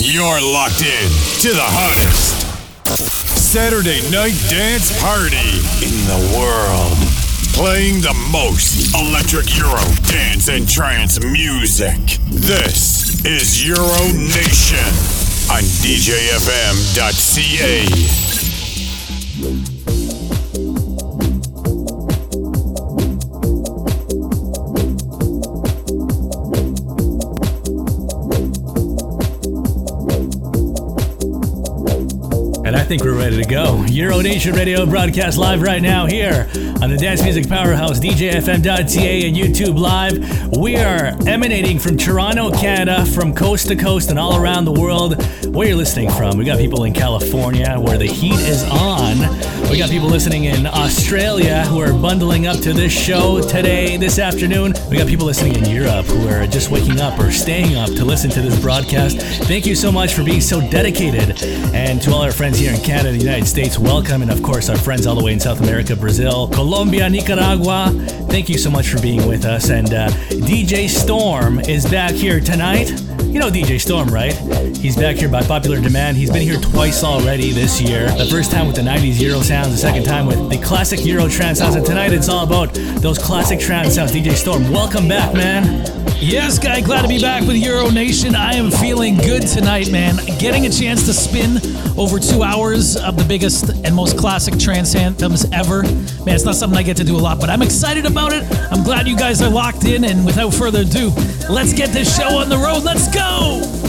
You're locked in to the hottest Saturday night dance party in the world. Playing the most electric Euro dance and trance music. This is Euro Nation on DJFM.ca. think we're ready to go. Euro Nation Radio broadcast live right now here on the Dance Music Powerhouse, DJFM.ca and YouTube Live. We are emanating from Toronto, Canada, from coast to coast and all around the world. Where you're listening from, we got people in California where the heat is on. We got people listening in Australia who are bundling up to this show today, this afternoon. We got people listening in Europe who are just waking up or staying up to listen to this broadcast. Thank you so much for being so dedicated. And to all our friends here in Canada, United States, welcome. And of course, our friends all the way in South America, Brazil, Colombia, Nicaragua. Thank you so much for being with us. And uh, DJ Storm is back here tonight. You know DJ Storm, right? He's back here by popular demand. He's been here twice already this year. The first time with the 90s Euro sounds, the second time with the classic Euro trance sounds. And tonight it's all about those classic trance sounds. DJ Storm, welcome back, man. Yes, guy, glad to be back with Euro Nation. I am feeling good tonight, man. Getting a chance to spin over two hours of the biggest and most classic trance anthems ever. Man, it's not something I get to do a lot, but I'm excited about it. I'm glad you guys are locked in, and without further ado, let's get this show on the road. Let's go!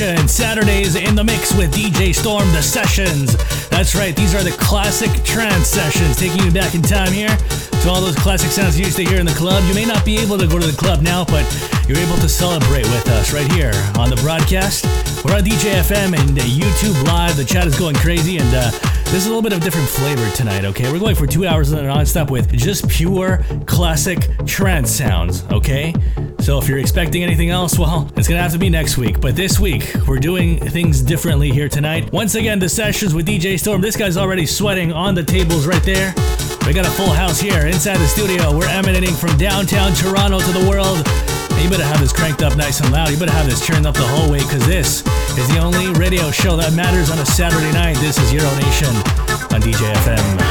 Nation, Saturdays in the mix with DJ Storm, The Sessions. That's right, these are the classic trance sessions, taking you back in time here to all those classic sounds you used to hear in the club. You may not be able to go to the club now, but you're able to celebrate with us right here on the broadcast. We're on DJ FM and YouTube Live. The chat is going crazy, and uh, this is a little bit of different flavor tonight, okay? We're going for two hours non-stop with just pure classic trance sounds, okay? So if you're expecting anything else, well, it's gonna have to be next week. But this week, we're doing things differently here tonight. Once again, the sessions with DJ Storm. This guy's already sweating on the tables right there. We got a full house here inside the studio. We're emanating from downtown Toronto to the world. And you better have this cranked up nice and loud. You better have this turned up the whole way because this is the only radio show that matters on a Saturday night. This is Euro Nation on DJ FM.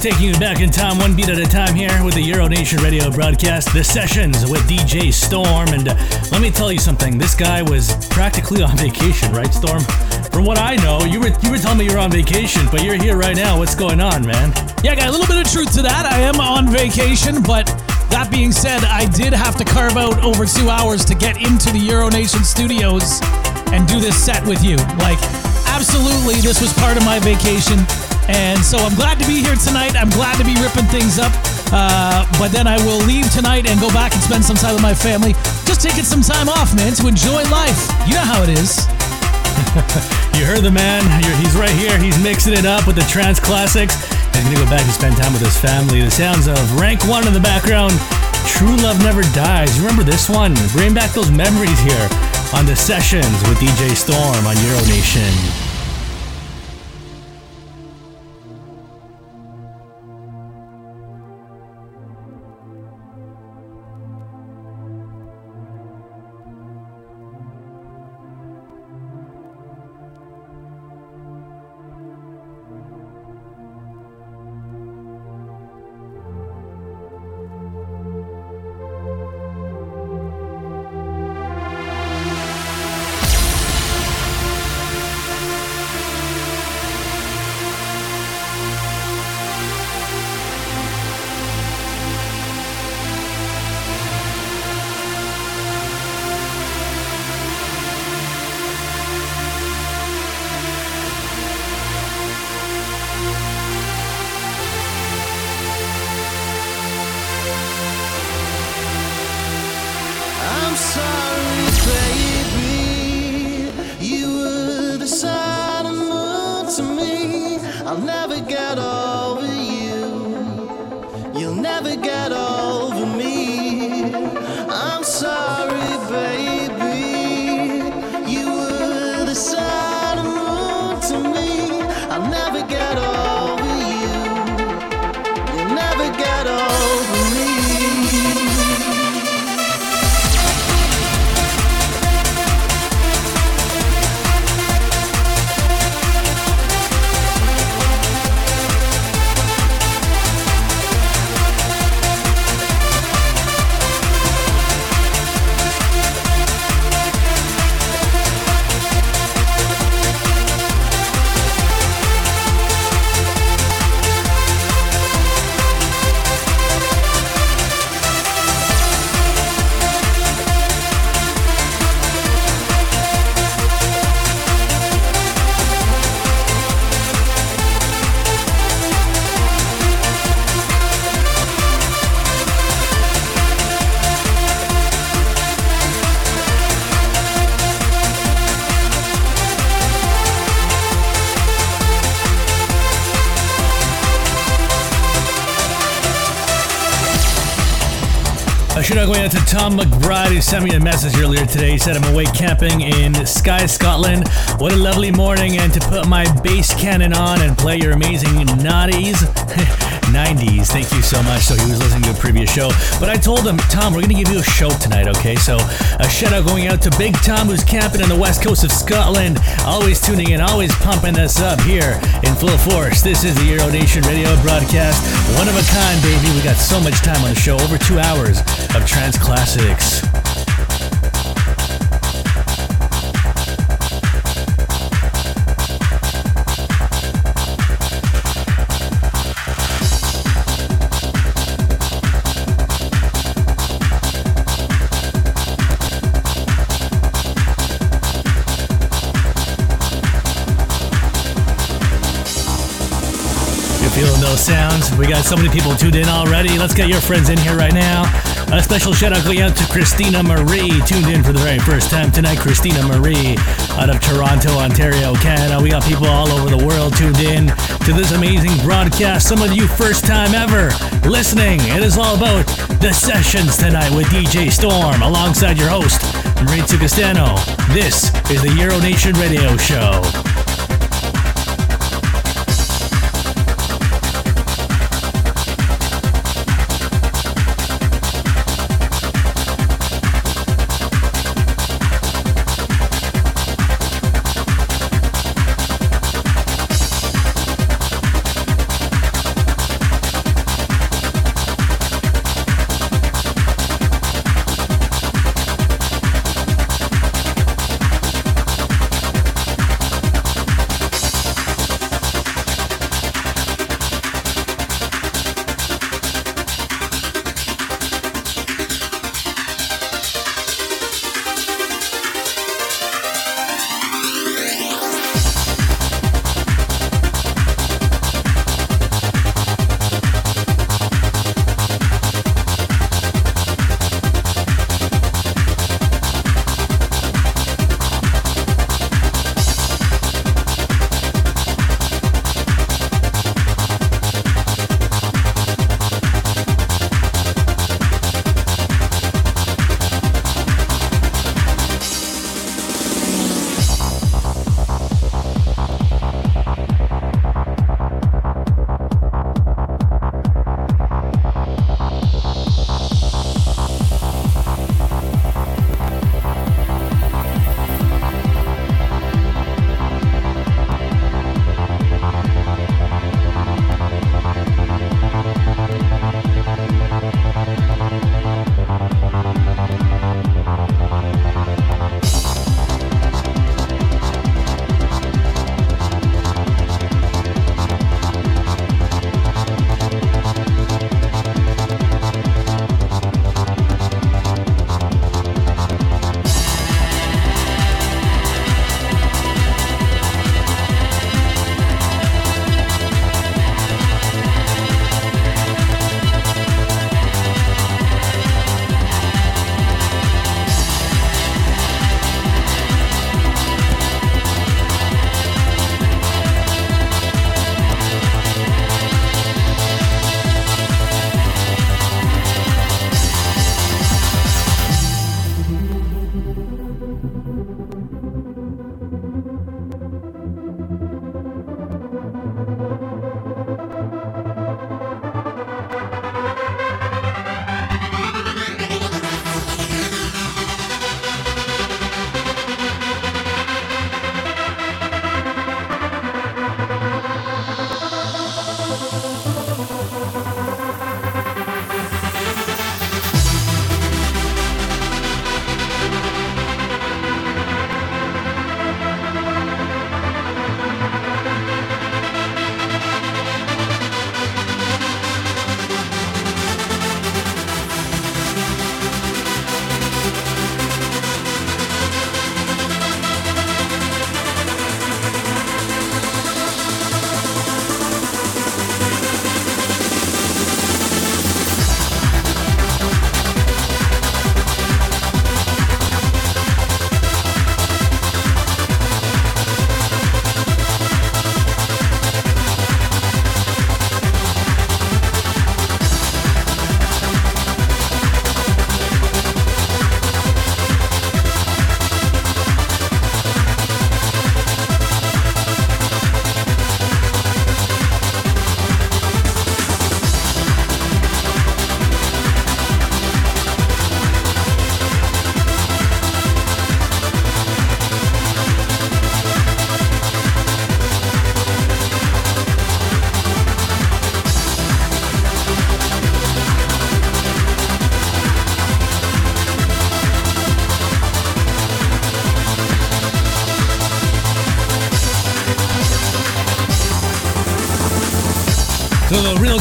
Taking you back in time, one beat at a time here with the Euro Nation radio broadcast. The sessions with DJ Storm. And uh, let me tell you something this guy was practically on vacation, right, Storm? From what I know, you were you were telling me you're on vacation, but you're here right now. What's going on, man? Yeah, I got a little bit of truth to that. I am on vacation, but that being said, I did have to carve out over two hours to get into the Euro Nation studios and do this set with you. Like, absolutely, this was part of my vacation. And so I'm glad to be here tonight. I'm glad to be ripping things up. Uh, but then I will leave tonight and go back and spend some time with my family. Just taking some time off, man, to enjoy life. You know how it is. you heard the man. He's right here. He's mixing it up with the trance classics. He's gonna go back and spend time with his family. The sounds of Rank One in the background. True Love Never Dies. Remember this one? Bring back those memories here on the sessions with DJ Storm on Euro Nation. To Tom McBride, who sent me a message earlier today. He said, I'm away camping in Skye, Scotland. What a lovely morning, and to put my bass cannon on and play your amazing naughties. 90s. Thank you so much. So he was listening to a previous show. But I told him, Tom, we're going to give you a show tonight, okay? So a shout out going out to Big Tom, who's camping on the west coast of Scotland. Always tuning in, always pumping us up here in full force. This is the Euro Nation radio broadcast. One of a kind, baby. We got so much time on the show, over two hours of trance classics. Sounds. We got so many people tuned in already. Let's get your friends in here right now. A special shout out going out to Christina Marie, tuned in for the very first time tonight. Christina Marie out of Toronto, Ontario, Canada. We got people all over the world tuned in to this amazing broadcast. Some of you first time ever listening. It is all about the sessions tonight with DJ Storm alongside your host, Maurizio Castano. This is the Euro Nation Radio Show.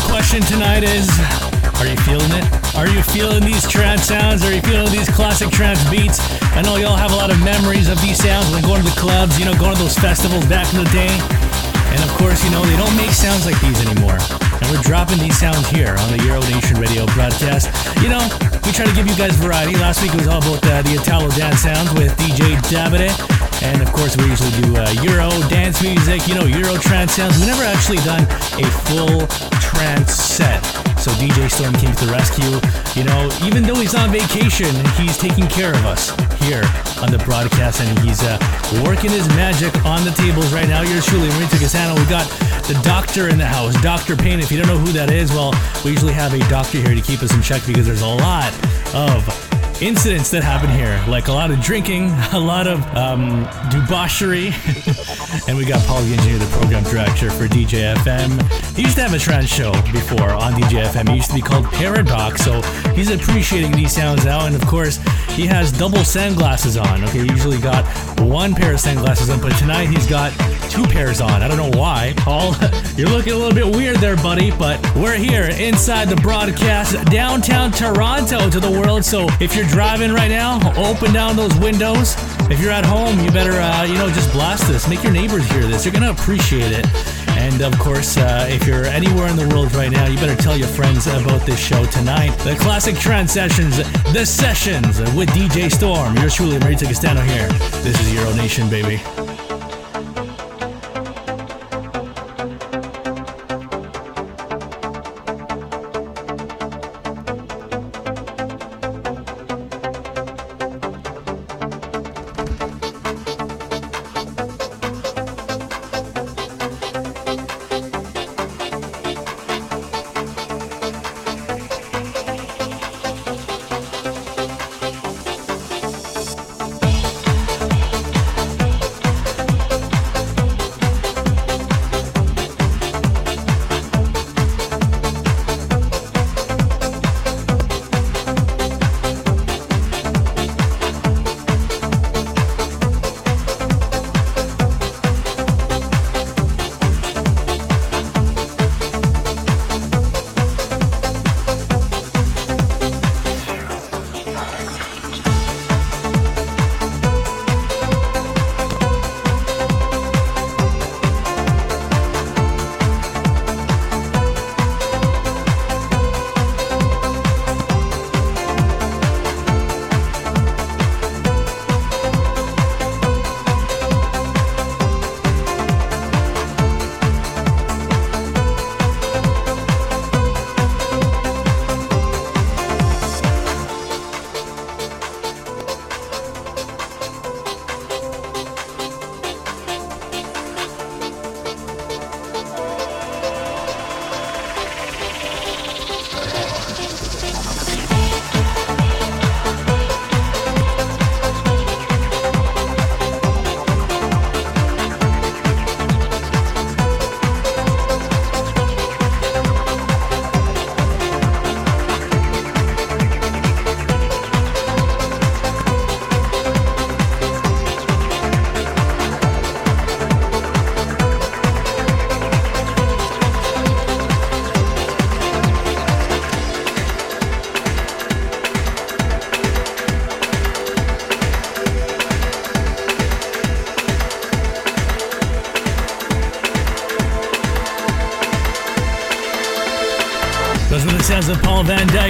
Question tonight is Are you feeling it? Are you feeling these trance sounds? Are you feeling these classic trance beats? I know y'all have a lot of memories of these sounds when going to the clubs, you know, going to those festivals back in the day. And of course, you know, they don't make sounds like these anymore. And we're dropping these sounds here on the Euro Nation radio broadcast. You know, we try to give you guys variety. Last week was all about uh, the Italo dance sounds with DJ Davide. And of course, we usually do uh, Euro dance music, you know, Euro trance sounds. We've never actually done a full trance set. So DJ Storm came to the rescue. You know, even though he's on vacation, he's taking care of us here on the broadcast, and he's uh, working his magic on the tables right now. You're truly Maurizio Castano. We got the doctor in the house, Dr. Payne. If you don't know who that is, well, we usually have a doctor here to keep us in check because there's a lot of incidents that happen here, like a lot of drinking, a lot of um, debauchery. and we got Paul Engineer, the program director for DJ FM. He used to have a trance show before on DJ FM. He used to be called Paradox, so he's appreciating these sounds now. And of course, he has double sunglasses on. Okay, he usually got one pair of sunglasses on, but tonight he's got two pairs on. I don't know why. Paul, you're looking a little bit weird there, buddy, but we're here inside the broadcast, downtown Toronto to the world. So if you're driving right now, open down those windows. If you're at home, you better, uh, you know, just blast this. Make your neighbors hear this. You're going to appreciate it. And of course, uh, if you're anywhere in the world right now, you better tell your friends about this show tonight. The Classic Trance Sessions, The Sessions with DJ Storm. You're truly Maurizio Castano here. This is Euro Nation, baby.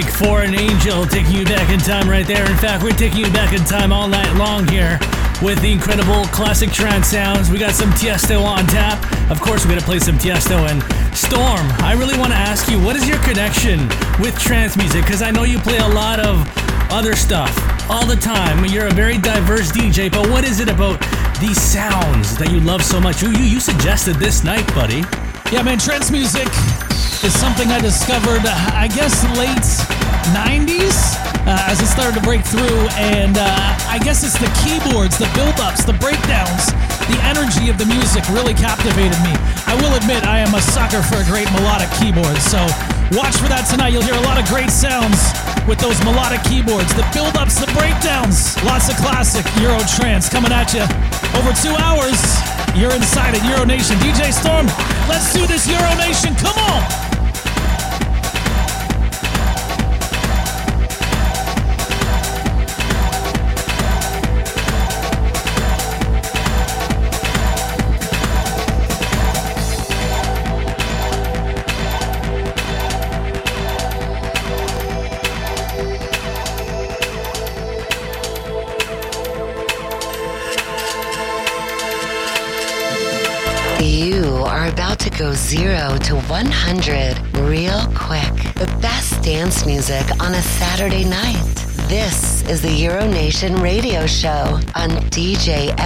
For an Angel, taking you back in time right there. In fact, we're taking you back in time all night long here with the incredible classic trance sounds. We got some Tiesto on tap. Of course, we're going to play some Tiesto and Storm. I really want to ask you, what is your connection with trance music? Because I know you play a lot of other stuff all the time. You're a very diverse DJ, but what is it about these sounds that you love so much? You, you suggested this night, buddy. Yeah, man, trance music is something I discovered, I guess, late 90s uh, as it started to break through. And uh, I guess it's the keyboards, the build-ups, the breakdowns, the energy of the music really captivated me. I will admit I am a sucker for a great melodic keyboard. So watch for that tonight. You'll hear a lot of great sounds with those melodic keyboards, the build-ups, the breakdowns. Lots of classic Euro trance coming at you over two hours. You're inside at Euro Nation. DJ Storm, let's do this Euro Nation. Come on. 0 to 100 real quick. The best dance music on a Saturday night. This is the Euronation radio show on DJFM.ca.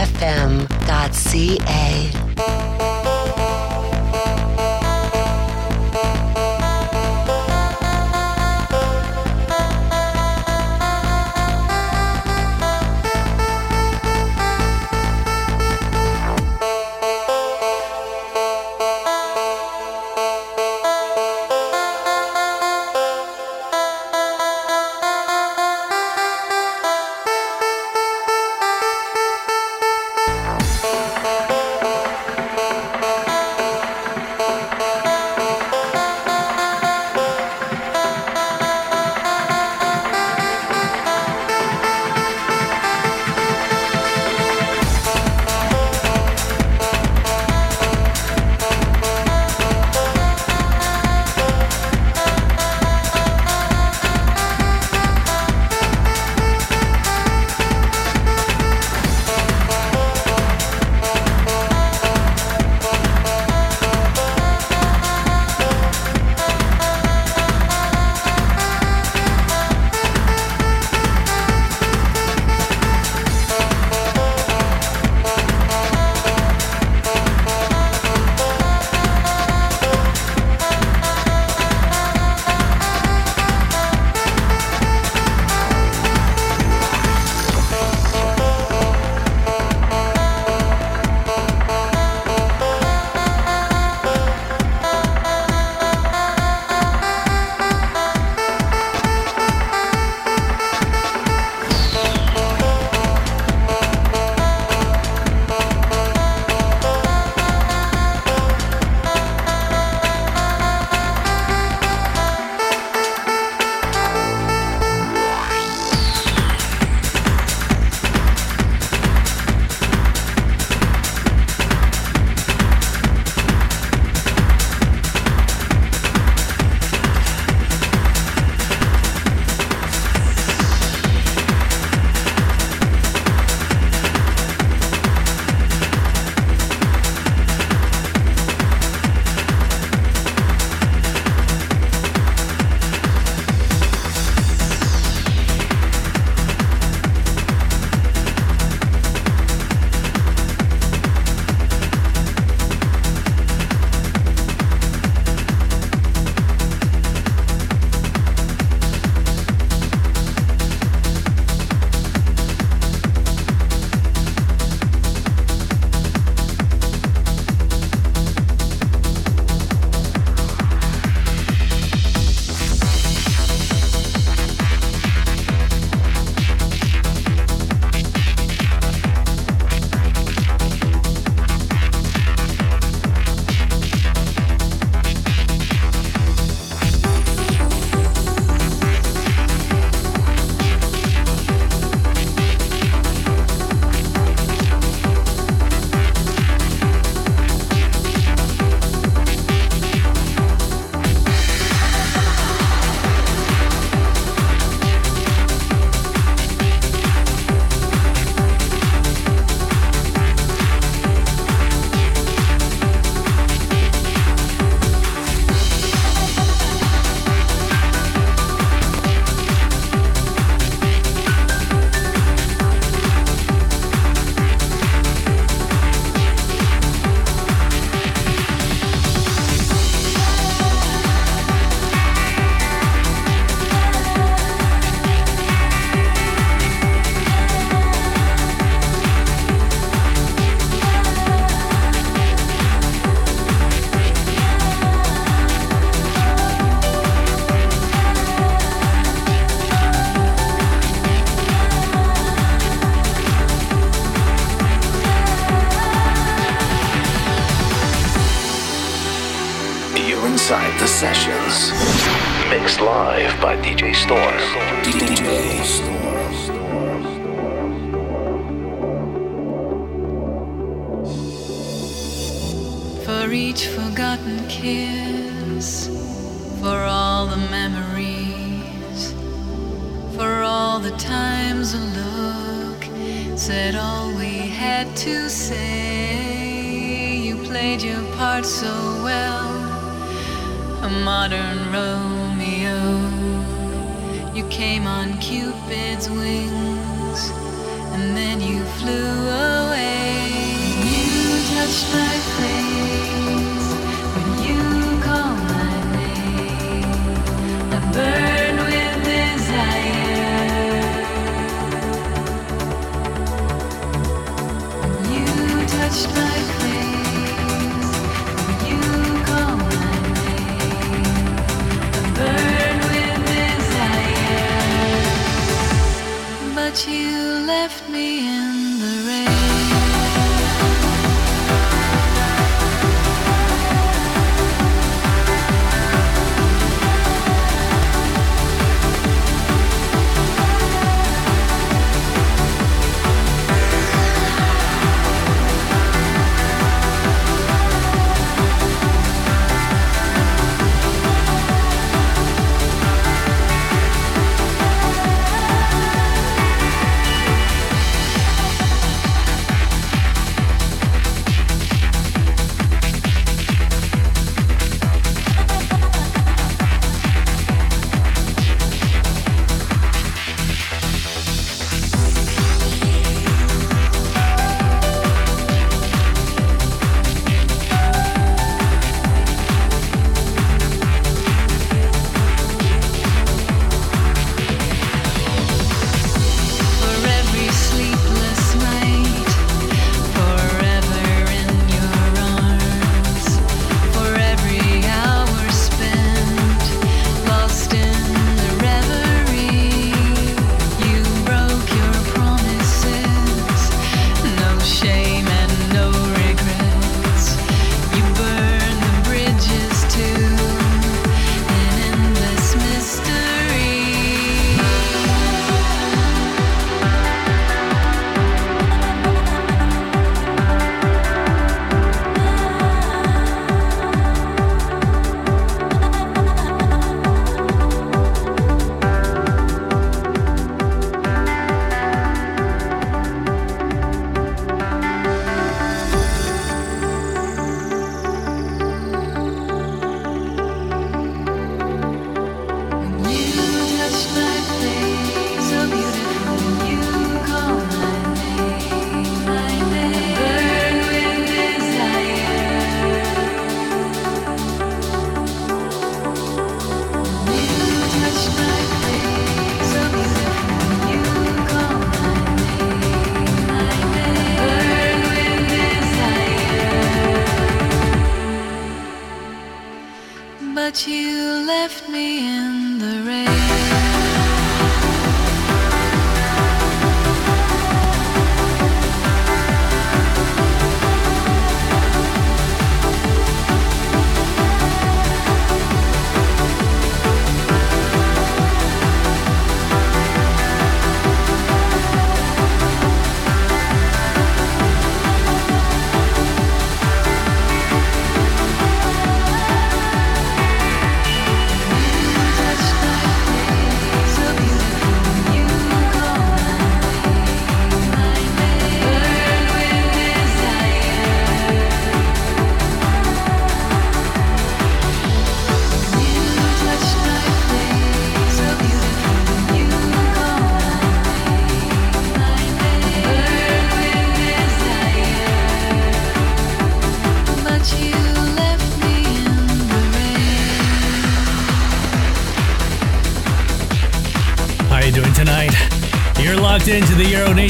live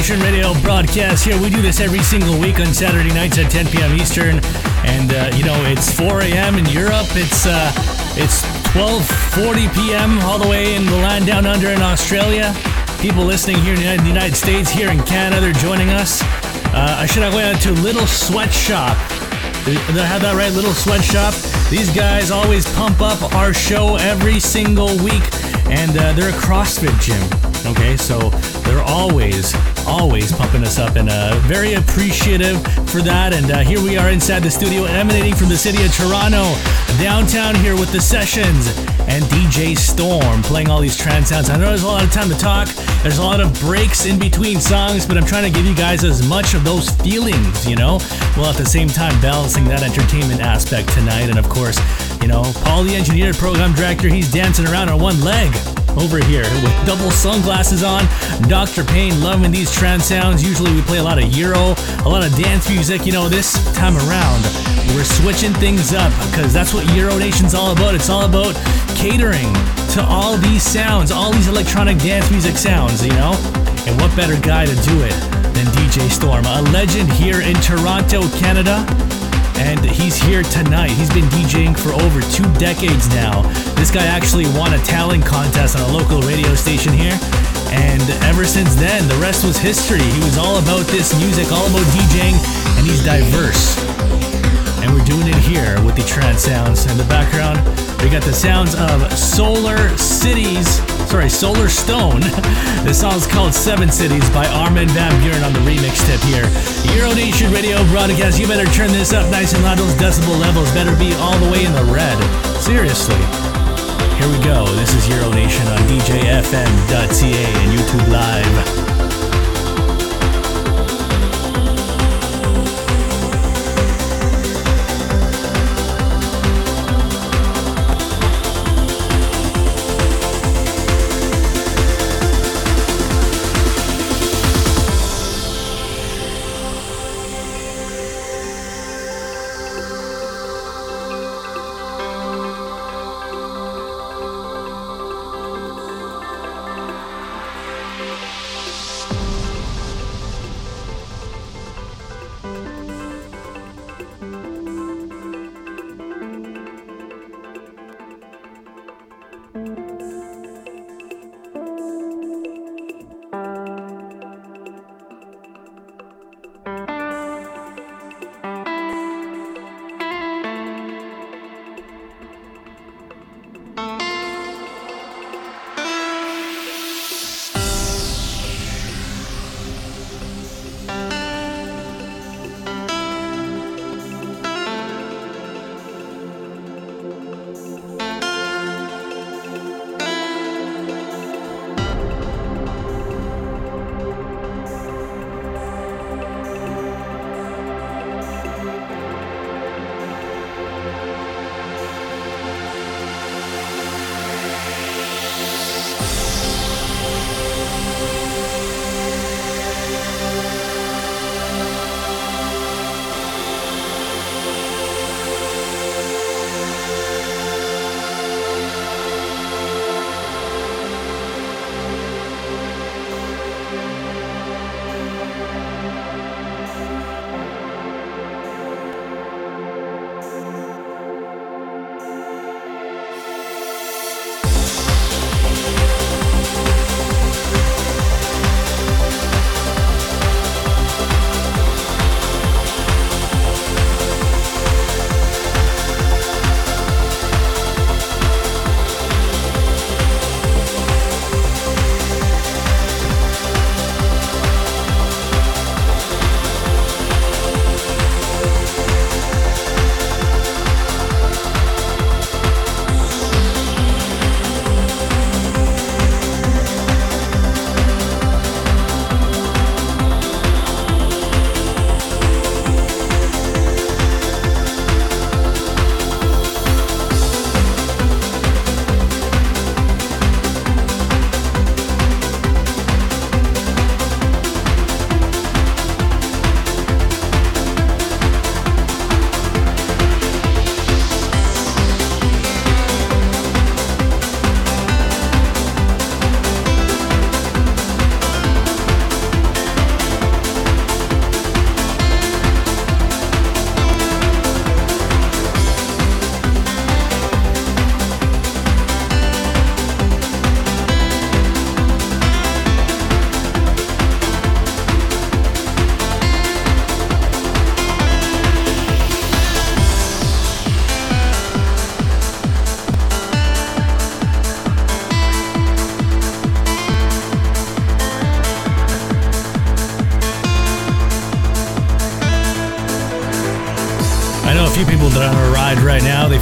Radio broadcast here. We do this every single week on Saturday nights at 10 p.m. Eastern, and uh, you know it's 4 a.m. in Europe. It's uh, it's 12:40 p.m. all the way in the land down under in Australia. People listening here in the United States, here in Canada, they're joining us. Uh, I should have went out to Little Sweatshop Did I have that right? Little Sweatshop. These guys always pump up our show every single week, and uh, they're a CrossFit gym. Okay, so they're always, always pumping us up, and uh, very appreciative for that. And uh, here we are inside the studio, emanating from the city of Toronto, downtown here with the sessions and DJ Storm playing all these trance sounds. I know there's a lot of time to talk. There's a lot of breaks in between songs, but I'm trying to give you guys as much of those feelings, you know, while at the same time balancing that entertainment aspect tonight. And of course, you know, Paul the engineer, program director, he's dancing around on one leg over here with double sunglasses on. Dr. Payne loving these trance sounds. Usually we play a lot of Euro, a lot of dance music. You know, this time around we're switching things up because that's what Euro Nation's all about. It's all about catering to all these sounds, all these electronic dance music sounds, you know? And what better guy to do it than DJ Storm, a legend here in Toronto, Canada and he's here tonight. He's been DJing for over two decades now. This guy actually won a talent contest on a local radio station here, and ever since then, the rest was history. He was all about this music, all about DJing, and he's diverse. And we're doing it here with the trance sounds. In the background, we got the sounds of Solar Cities, sorry, Solar Stone. the song's called Seven Cities by Armin Van Buuren on the remix tip here. Euro Nation Radio broadcast. You better turn this up nice and loud. Those decibel levels better be all the way in the red. Seriously. Here we go. This is Euro Nation on DJFM.ca and YouTube Live.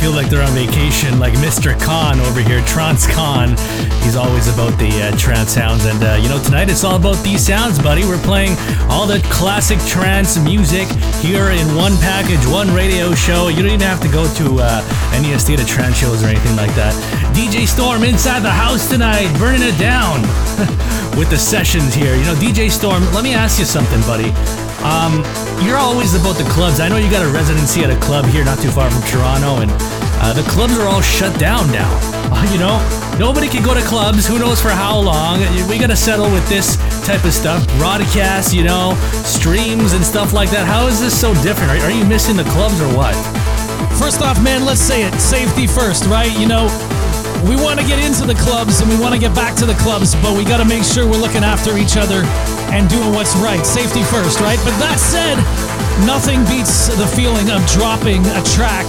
Feel like they're on vacation, like Mr. Khan over here, Trance Khan. He's always about the uh, trance sounds. And, uh, you know, tonight it's all about these sounds, buddy. We're playing all the classic trance music here in one package, one radio show. You don't even have to go to uh, A State of Trance shows or anything like that. DJ Storm inside the house tonight, burning it down with the sessions here. You know, DJ Storm, let me ask you something, buddy. Um, you're always about the clubs. I know you got a residency at a club here not too far from Toronto, and uh, the clubs are all shut down now. you know, nobody can go to clubs. Who knows for how long? We got to settle with this type of stuff. Broadcasts, you know, streams and stuff like that. How is this so different? Are, are you missing the clubs or what? First off, man, let's say it safety first, right? You know, we want to get into the clubs and we want to get back to the clubs, but we got to make sure we're looking after each other and doing what's right. Safety first, right? But that said, nothing beats the feeling of dropping a track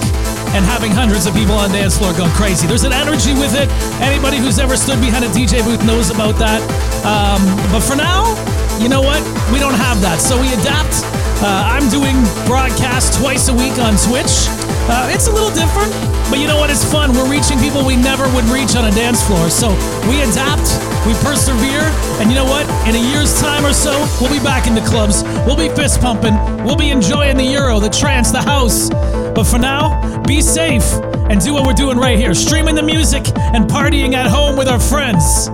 and having hundreds of people on dance floor going crazy. There's an energy with it. Anybody who's ever stood behind a DJ booth knows about that. Um, but for now, you know what? We don't have that. So we adapt. Uh, I'm doing broadcasts twice a week on Twitch. Uh, it's a little different, but you know what? It's fun. We're reaching people we never would reach on a dance floor. So we adapt, we persevere, and you know what? In a year's time or so, we'll be back in the clubs. We'll be fist pumping. We'll be enjoying the Euro, the trance, the house. But for now, be safe and do what we're doing right here streaming the music and partying at home with our friends.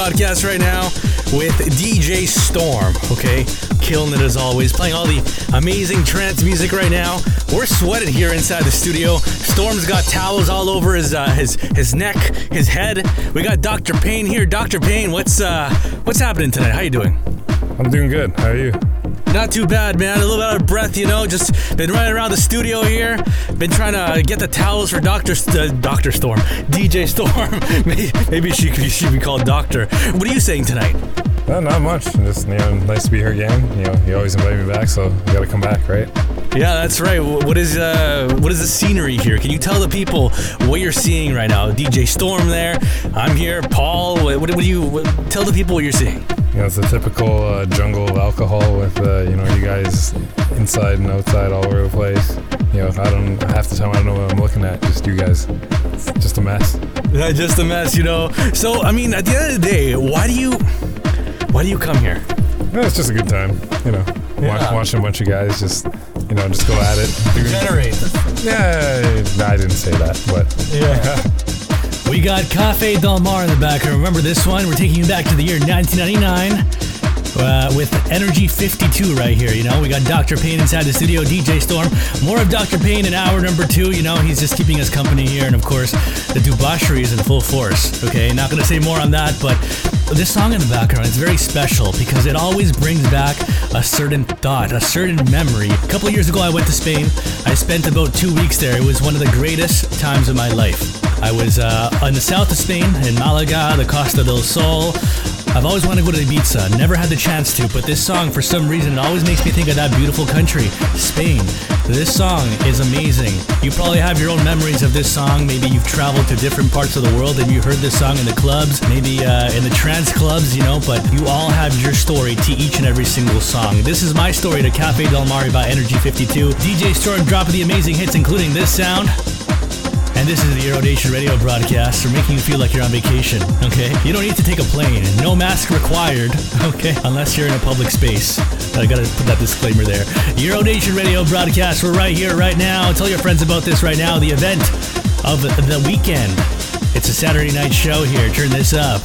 Broadcast right now with DJ Storm, okay? Killing it as always, playing all the amazing trance music right now. We're sweating here inside the studio. Storm's got towels all over his uh, his his neck, his head. We got Dr. Payne here. Dr. Payne, what's uh what's happening tonight? How you doing? I'm doing good. How are you? Not too bad, man. A little bit out of breath, you know. Just been running around the studio here. Been trying to get the towels for Doctor uh, Doctor Storm, DJ Storm. maybe, maybe she could she be called Doctor. What are you saying tonight? No, not much. Just you know, nice to be here again. You know, you always invite me back, so you gotta come back, right? Yeah, that's right. What is uh what is the scenery here? Can you tell the people what you're seeing right now? DJ Storm there. I'm here. Paul. What, what do you what, tell the people what you're seeing? Know, it's a typical uh, jungle of alcohol with uh, you know you guys inside and outside all over the place. You know, I don't half the time I don't know what I'm looking at. Just you guys. It's just a mess. Yeah, just a mess, you know. So I mean, at the end of the day, why do you why do you come here? Yeah, it's just a good time. You know, watch, Yeah. watching a bunch of guys just you know just go at it. Generate. Yeah, I didn't say that, but We got Cafe Del Mar in the background. Remember this one? We're taking you back to the year 1999 uh, with Energy 52 right here. You know, we got Dr. Payne inside the studio, DJ Storm. More of Dr. Payne in hour number two. You know, he's just keeping us company here. And of course, the debauchery is in full force. Okay, not going to say more on that, but this song in the background is very special because it always brings back a certain thought, a certain memory. A couple years ago, I went to Spain. I spent about two weeks there. It was one of the greatest times of my life. I was uh, in the south of Spain, in Malaga, the Costa del Sol. I've always wanted to go to Ibiza, never had the chance to, but this song, for some reason, always makes me think of that beautiful country, Spain. This song is amazing. You probably have your own memories of this song. Maybe you've traveled to different parts of the world and you heard this song in the clubs, maybe uh, in the trance clubs, you know, but you all have your story to each and every single song. This is my story to Cafe Del Mar by Energy 52. DJ Storm dropping the amazing hits, including this sound. And this is the Euro Nation radio broadcast. We're making you feel like you're on vacation, okay? You don't need to take a plane. No mask required, okay? Unless you're in a public space. I gotta put that disclaimer there. Euro Nation radio broadcast. We're right here, right now. Tell your friends about this right now. The event of the weekend. It's a Saturday night show here. Turn this up.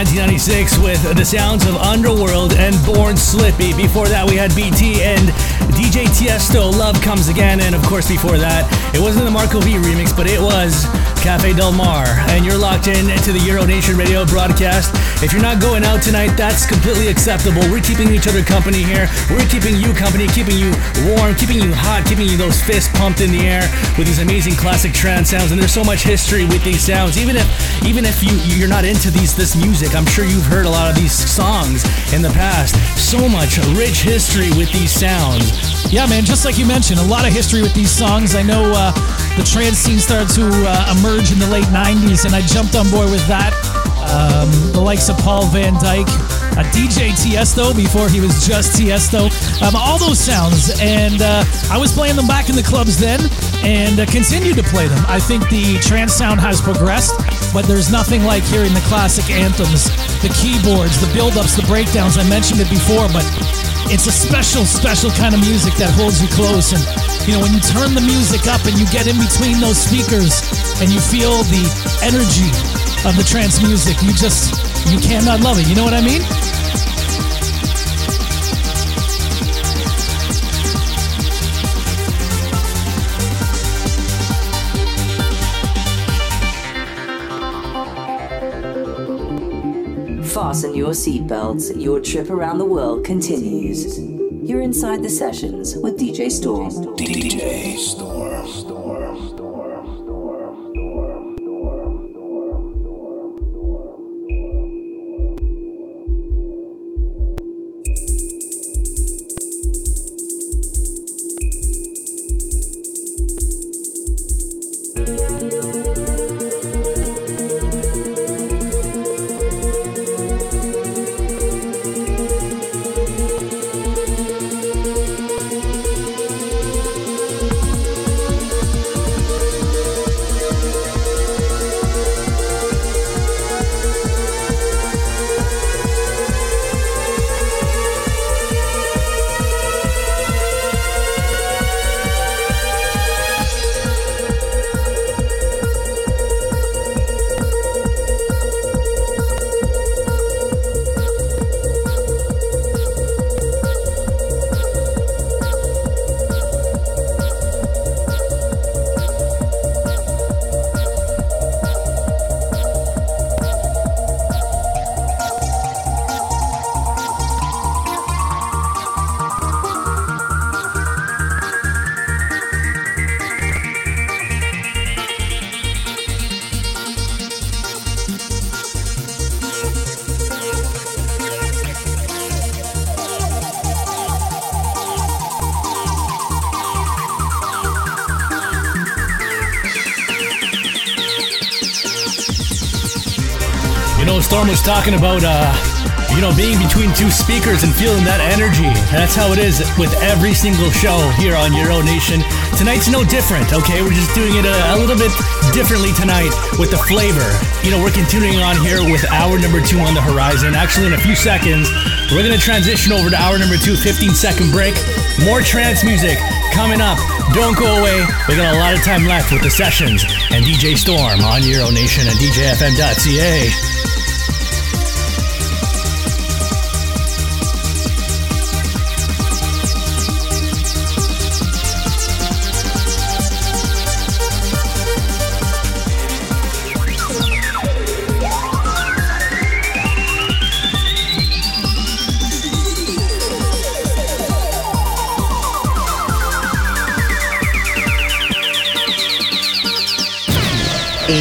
1996 with the sounds of Underworld and Born Slippy. Before that, we had BT and DJ Tiesto, Love Comes Again. And of course, before that, it wasn't the Marco V remix, but it was Cafe Del Mar. And you're locked in to the Euro Nation radio broadcast. If you're not going out tonight, that's completely acceptable. We're keeping each other company here. We're keeping you company, keeping you warm, keeping you hot, keeping you those fists pumped in the air with these amazing classic trance sounds. And there's so much history with these sounds. Even if even if you you're not into these this music, I'm sure you've heard a lot of these songs in the past. So much rich history with these sounds. Yeah, man, just like you mentioned, a lot of history with these songs. I know uh, the trance scene started to uh, emerge in the late 90s, and I jumped on board with that. Um, the likes of Paul Van Dyk, a DJ Tiesto before he was just Tiesto, um, all those sounds. And uh, I was playing them back in the clubs then and uh, continue to play them. I think the trance sound has progressed, but there's nothing like hearing the classic anthems, the keyboards, the build-ups, the breakdowns. I mentioned it before, but it's a special, special kind of music that holds you close. And, you know, when you turn the music up and you get in between those speakers and you feel the energy of the trance music, you just, you cannot love it. You know what I mean? Fasten your seatbelts. Your trip around the world continues. You're inside the sessions with DJ Storm. DJ Storm. Know, Storm was talking about, uh, you know, being between two speakers and feeling that energy. That's how it is with every single show here on Euro Nation. Tonight's no different, okay? We're just doing it a, a little bit differently tonight with the flavor. You know, we're continuing on here with hour number two on the horizon. Actually, in a few seconds, we're going to transition over to hour number two, 15 second break. More trance music coming up. Don't go away. We got a lot of time left with the sessions and DJ Storm on Euro Nation and DJFM.ca.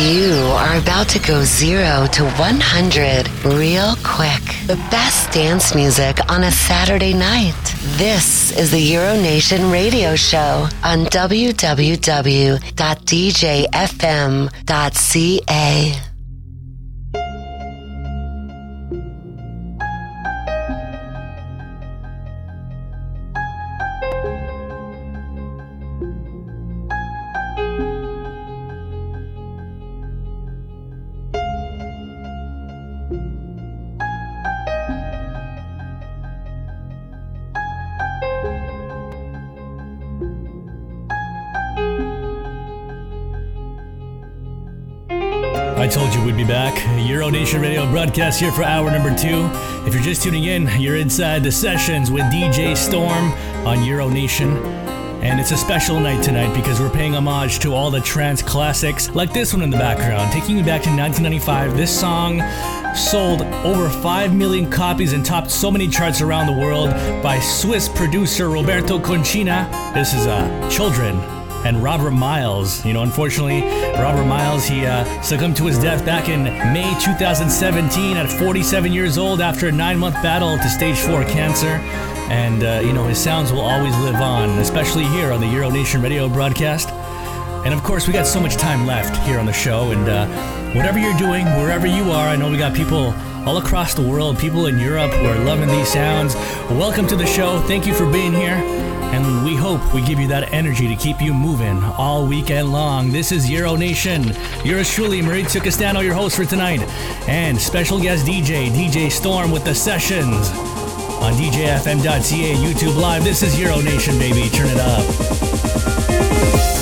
You are about to go zero to 100 real quick. The best dance music on a Saturday night. This is the Euronation radio show on www.djfm.ca. Broadcast here for hour number two. If you're just tuning in, you're inside the sessions with DJ Storm on Euro Nation. And it's a special night tonight because we're paying homage to all the trance classics, like this one in the background, taking you back to 1995. This song sold over 5 million copies and topped so many charts around the world by Swiss producer Roberto Concina. This is uh, Children and Robert Miles. You know, unfortunately, Robert Miles, he uh, succumbed to his death back in May 2017 at 47 years old after a nine month battle to stage 4 cancer. And, uh, you know, his sounds will always live on, especially here on the Euro Nation radio broadcast. And of course, we got so much time left here on the show. And uh, whatever you're doing, wherever you are, I know we got people all across the world, people in Europe who are loving these sounds. Welcome to the show. Thank you for being here. And we hope we give you that energy to keep you moving all weekend long. This is Euro Nation. Yours truly, Maurizio Castano, your host for tonight. And special guest DJ, DJ Storm with the sessions on DJFM.ca, YouTube Live. This is Euro Nation, baby. Turn it up.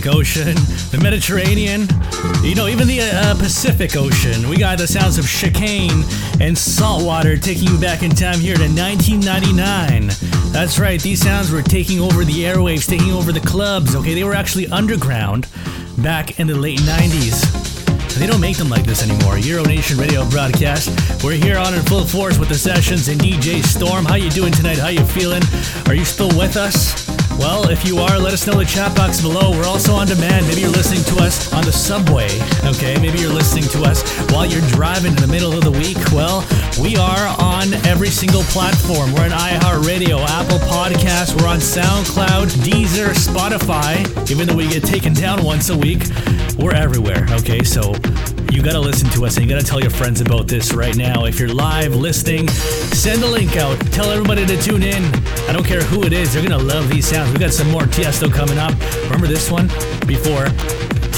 Atlantic Ocean, the Mediterranean, you know, even the uh, Pacific Ocean. We got the sounds of Chicane and saltwater taking you back in time here to 1999. That's right, these sounds were taking over the airwaves, taking over the clubs, okay? They were actually underground back in the late 90s. They don't make them like this anymore. Euro Nation Radio broadcast. We're here on in full force with the sessions and DJ Storm. How you doing tonight? How you feeling? Are you still with us? Well, if you are, let us know in the chat box below. We're also on demand. Maybe you're listening to us on the subway, okay? Maybe you're listening to us while you're driving in the middle of the week. Well, we are on every single platform. We're on iHeartRadio, Apple Podcasts, we're on SoundCloud, Deezer, Spotify. Even though we get taken down once a week, we're everywhere, okay? So you gotta listen to us and you gotta tell your friends about this right now. If you're live listening, send the link out. Tell everybody to tune in. I don't care who it is, they're gonna love these sounds. We got some more Tiesto coming up. Remember this one? Before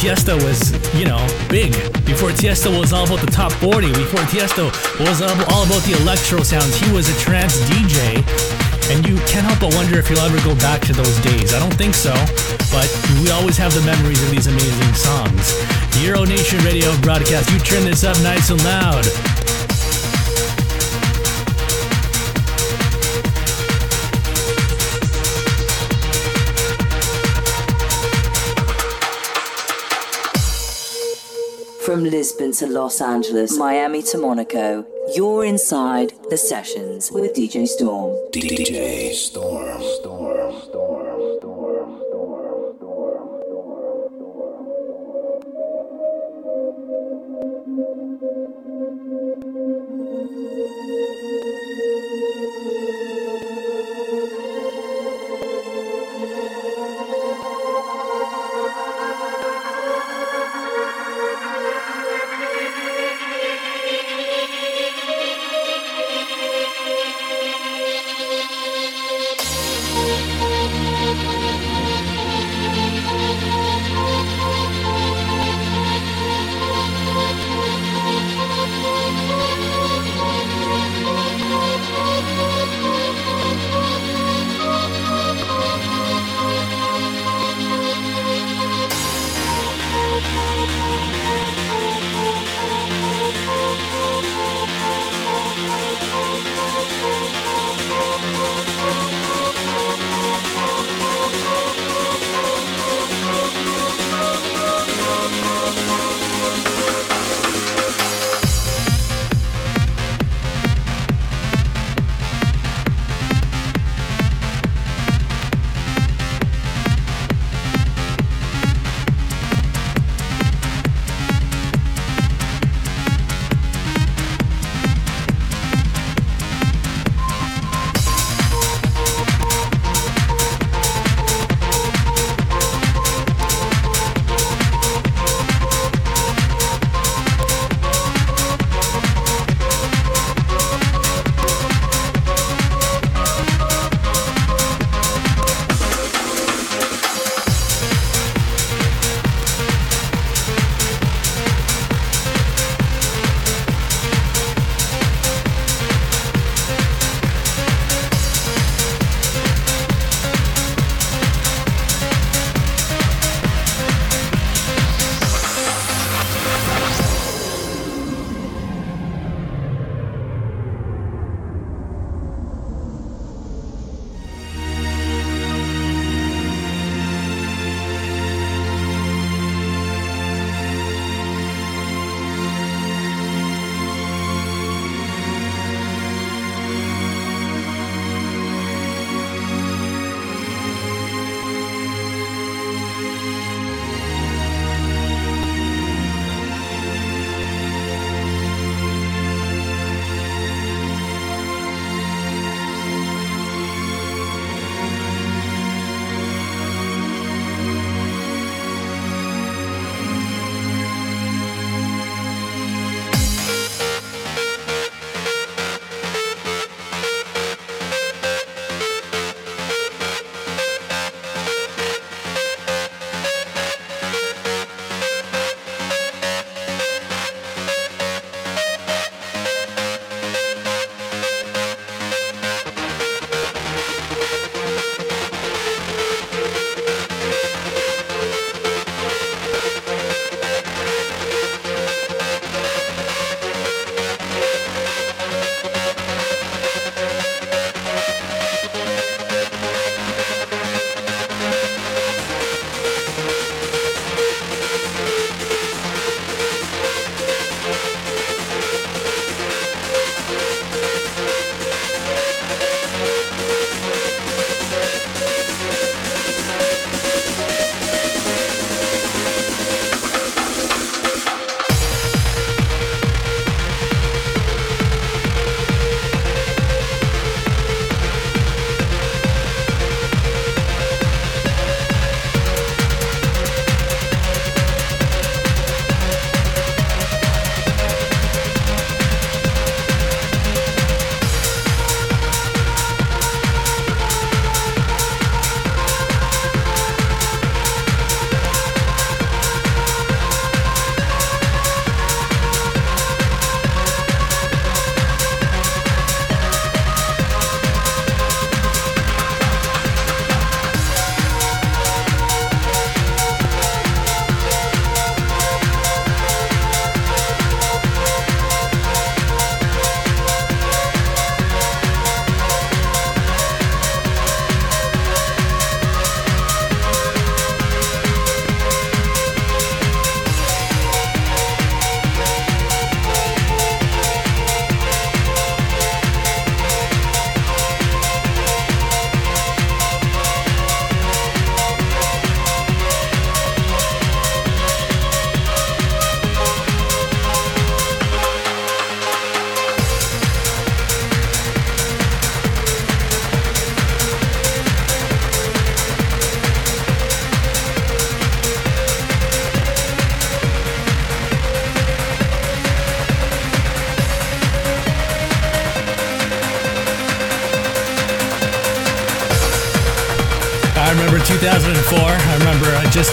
Tiesto was, you know, big. Before Tiesto was all about the top 40. Before Tiesto was all about the electro sounds. He was a trance DJ. And you can't help but wonder if you'll ever go back to those days. I don't think so, but we always have the memories of these amazing songs. Euro Nation Radio broadcast. You turn this up nice and loud. From Lisbon to Los Angeles, Miami to Monaco, you're inside the sessions with DJ Storm. DJ Storm.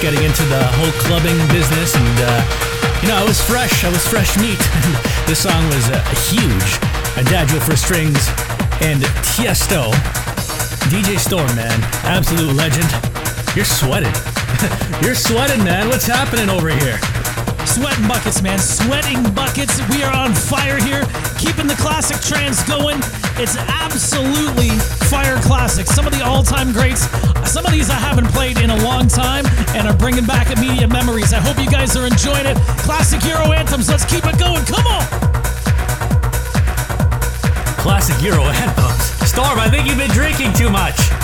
Getting into the whole clubbing business, and uh, you know, I was fresh. I was fresh meat. this song was uh, huge. Adagio for strings and Tiesto. DJ Storm, man, absolute legend. You're sweating. You're sweating, man. What's happening over here? Sweating buckets, man. Sweating buckets. We are on fire here, keeping the classic trance going. It's absolutely fire classic. Some of the all-time greats. Some of these I haven't played in a long time and are bringing back immediate memories. I hope you guys are enjoying it. Classic Euro anthems. Let's keep it going. Come on. Classic Euro anthems. Storm, I think you've been drinking too much.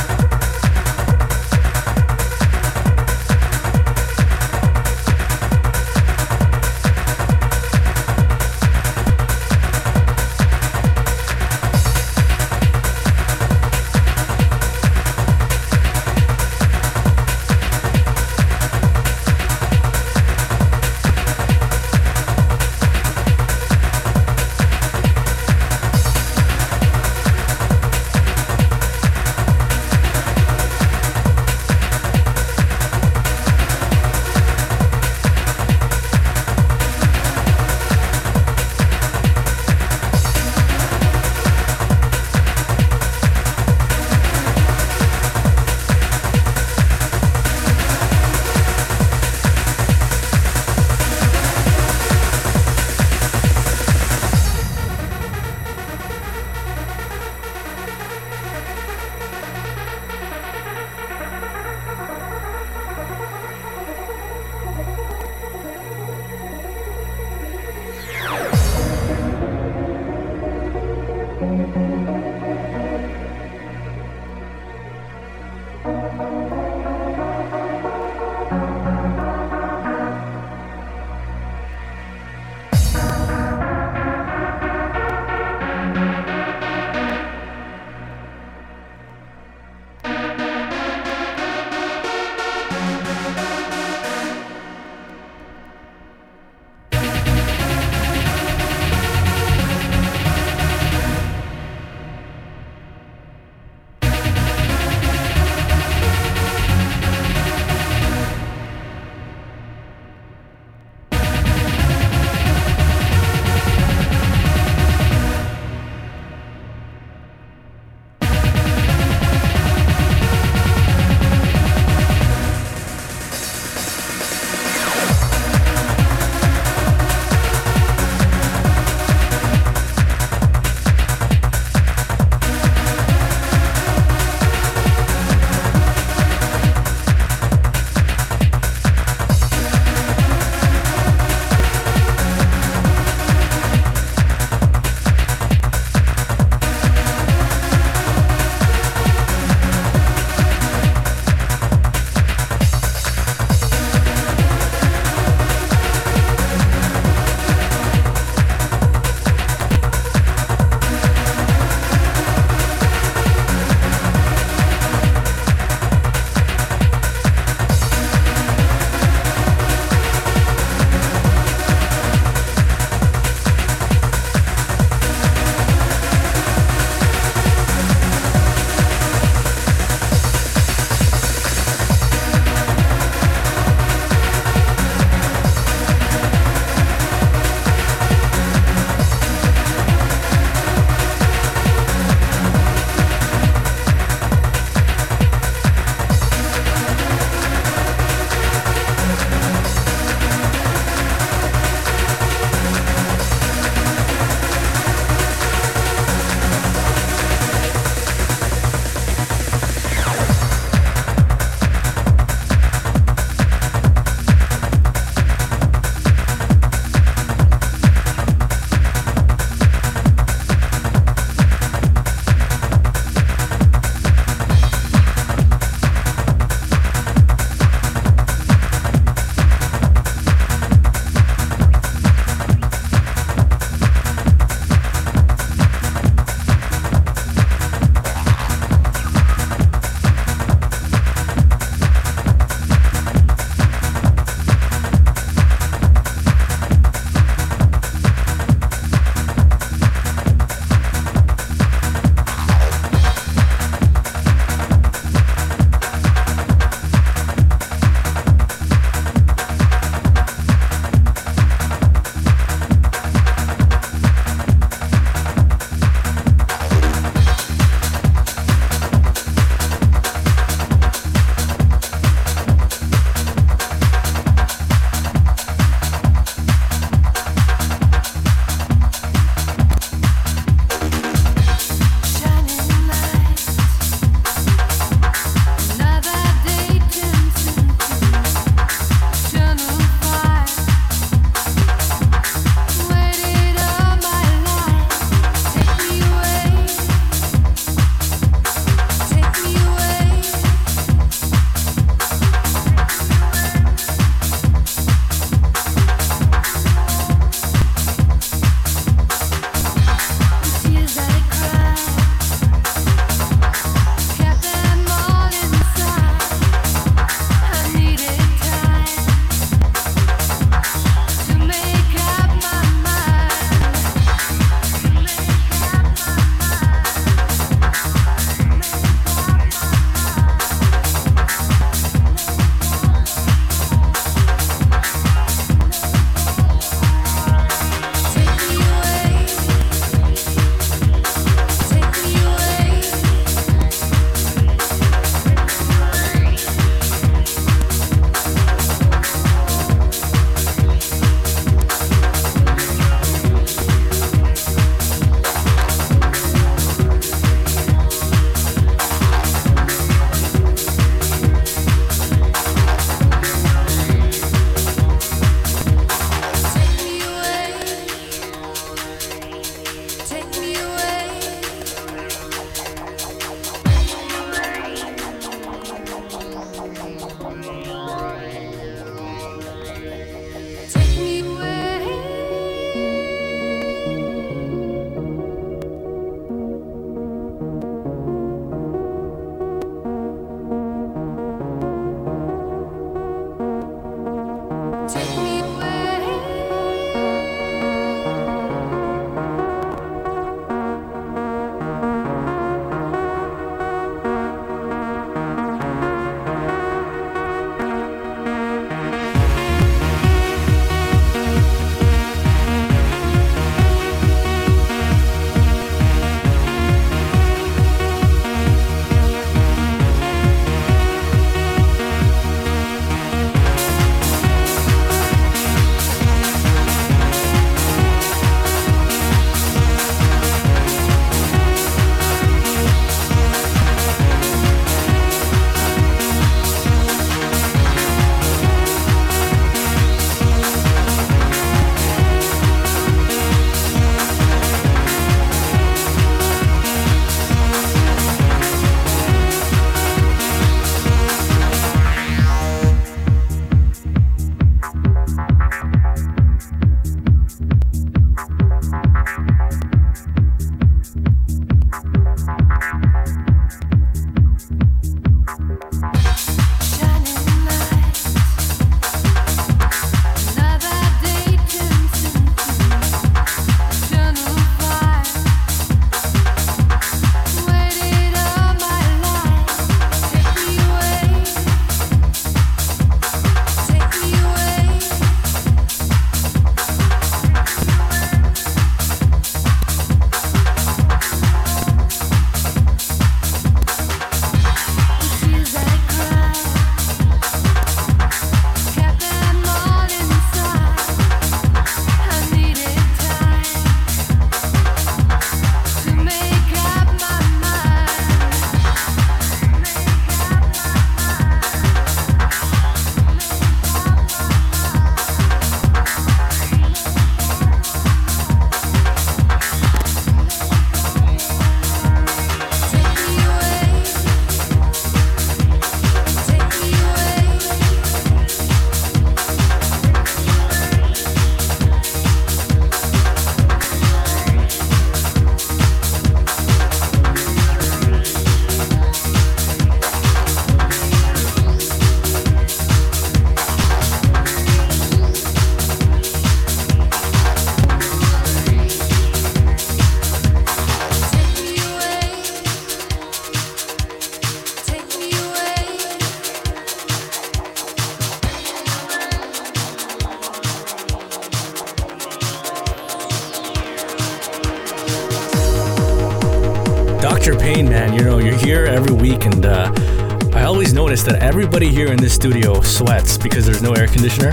Studio sweats because there's no air conditioner.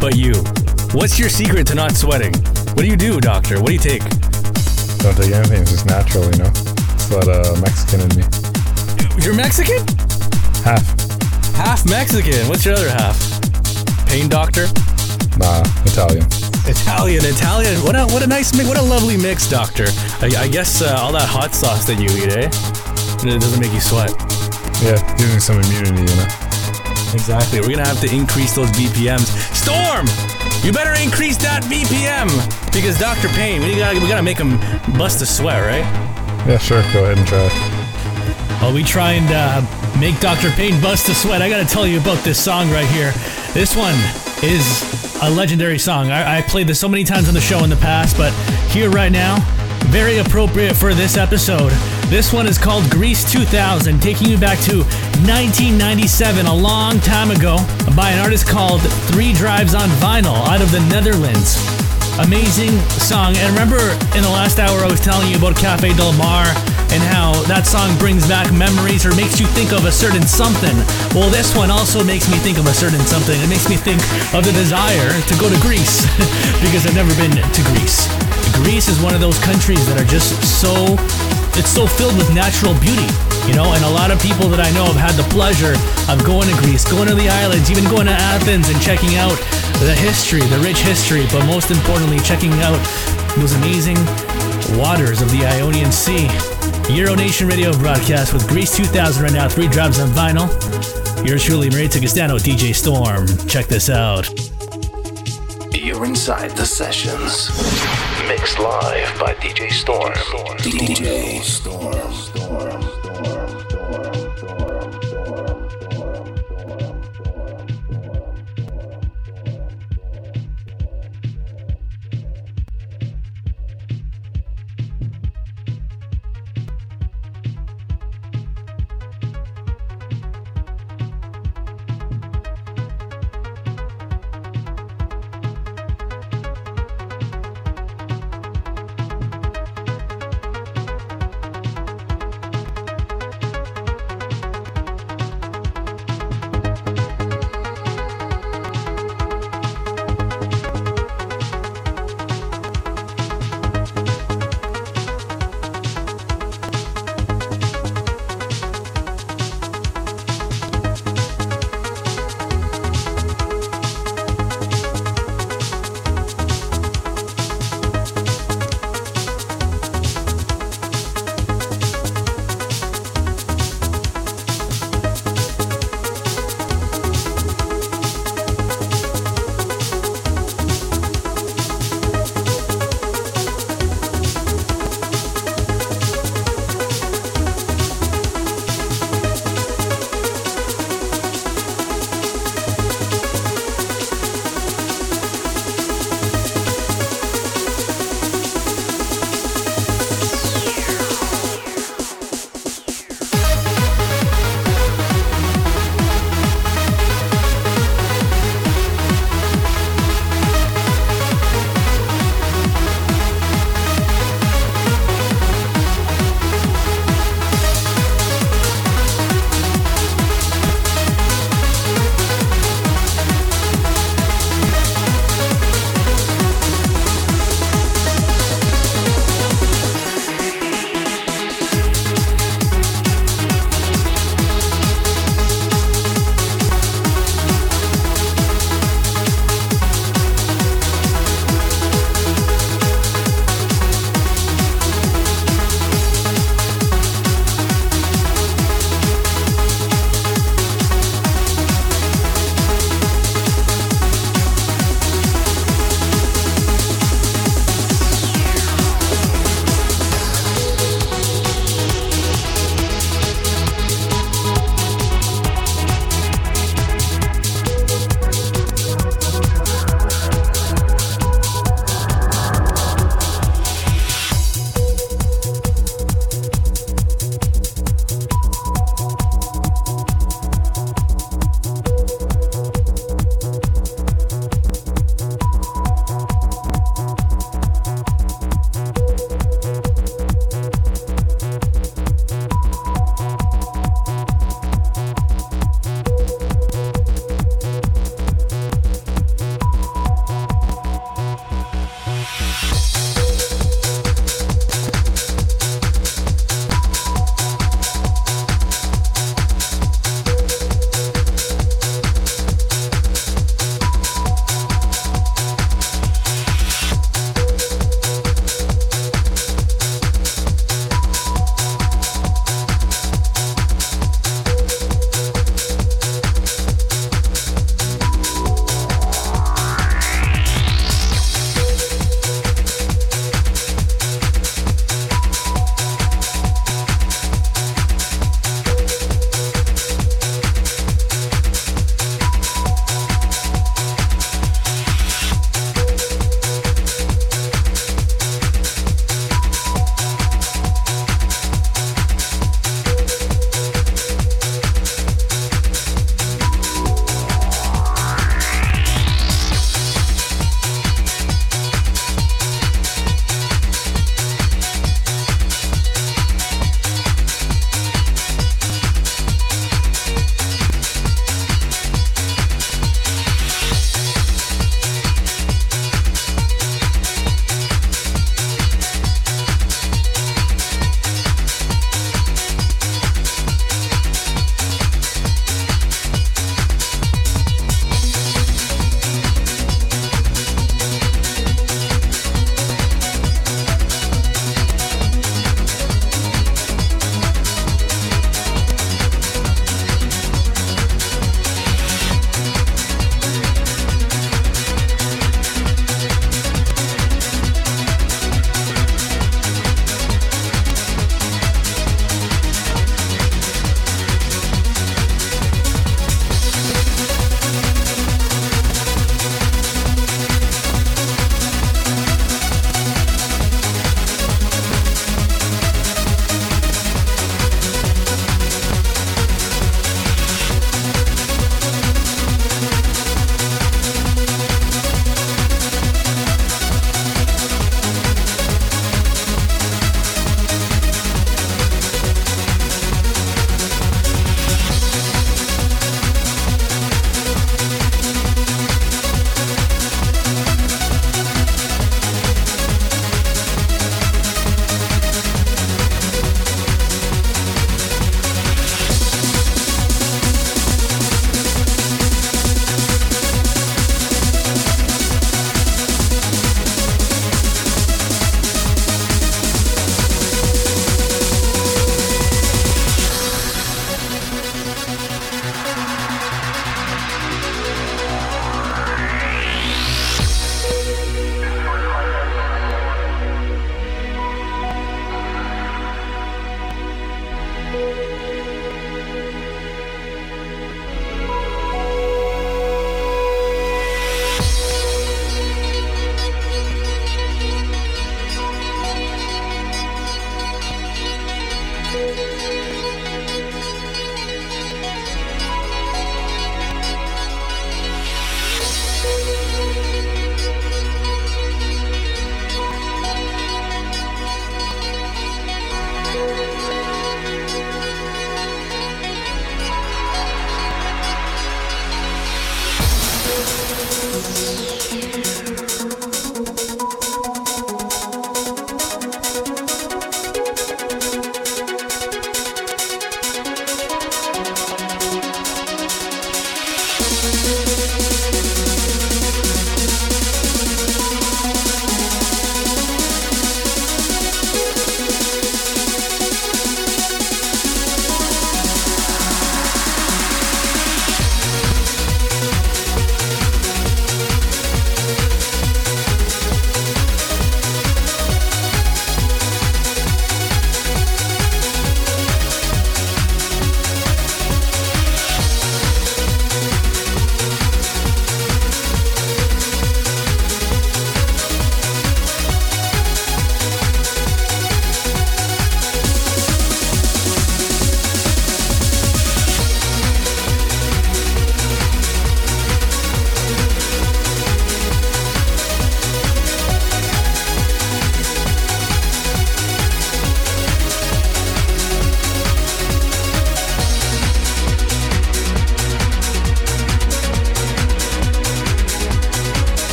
But you, what's your secret to not sweating? What do you do, doctor? What do you take? Don't take anything. It's just natural, you know. It's a lot of Mexican in me. You're Mexican? Half. Half Mexican. What's your other half? Pain doctor? Nah, Italian. Italian, Italian. What a what a nice mix. What a lovely mix, doctor. I, I guess uh, all that hot sauce that you eat, eh? It doesn't make you sweat. Yeah, me some immunity, you know. Exactly. We're gonna have to increase those BPMs. Storm, you better increase that BPM because Dr. Payne, we gotta we gotta make him bust a sweat, right? Yeah, sure. Go ahead and try. While we try and uh, make Dr. Payne bust a sweat, I gotta tell you about this song right here. This one is a legendary song. I, I played this so many times on the show in the past, but here right now, very appropriate for this episode. This one is called Greece 2000, taking you back to 1997, a long time ago, by an artist called Three Drives on Vinyl out of the Netherlands. Amazing song. And remember in the last hour, I was telling you about Cafe Del Mar and how that song brings back memories or makes you think of a certain something. Well, this one also makes me think of a certain something. It makes me think of the desire to go to Greece because I've never been to Greece. Greece is one of those countries that are just so it's so filled with natural beauty, you know, and a lot of people that I know have had the pleasure of going to Greece, going to the islands, even going to Athens and checking out the history, the rich history, but most importantly, checking out those amazing waters of the Ionian Sea. Euronation Radio broadcast with Greece 2000 right now, Three Drives on Vinyl. Yours truly, Maurizio Castano, DJ Storm. Check this out. You're inside the sessions. Mixed live by DJ Storm. DJ Storm.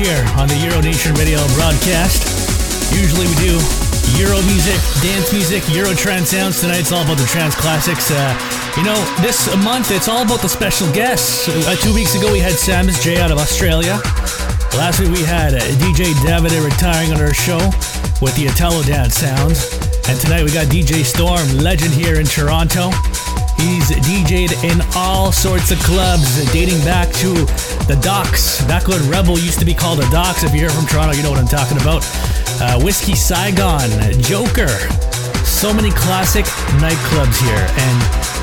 Here on the Euro Nation Radio broadcast. Usually we do Euro music, dance music, Euro trance sounds. Tonight it's all about the trance classics. Uh, you know, this month it's all about the special guests. Uh, two weeks ago we had Samus J out of Australia. Last week we had uh, DJ Davide retiring on our show with the Italo dance sounds. And tonight we got DJ Storm, legend here in Toronto. He's DJ'd in all sorts of clubs dating back to the Docks. Back when Rebel used to be called the Docks. If you're from Toronto, you know what I'm talking about. Uh, Whiskey Saigon, Joker. So many classic nightclubs here. And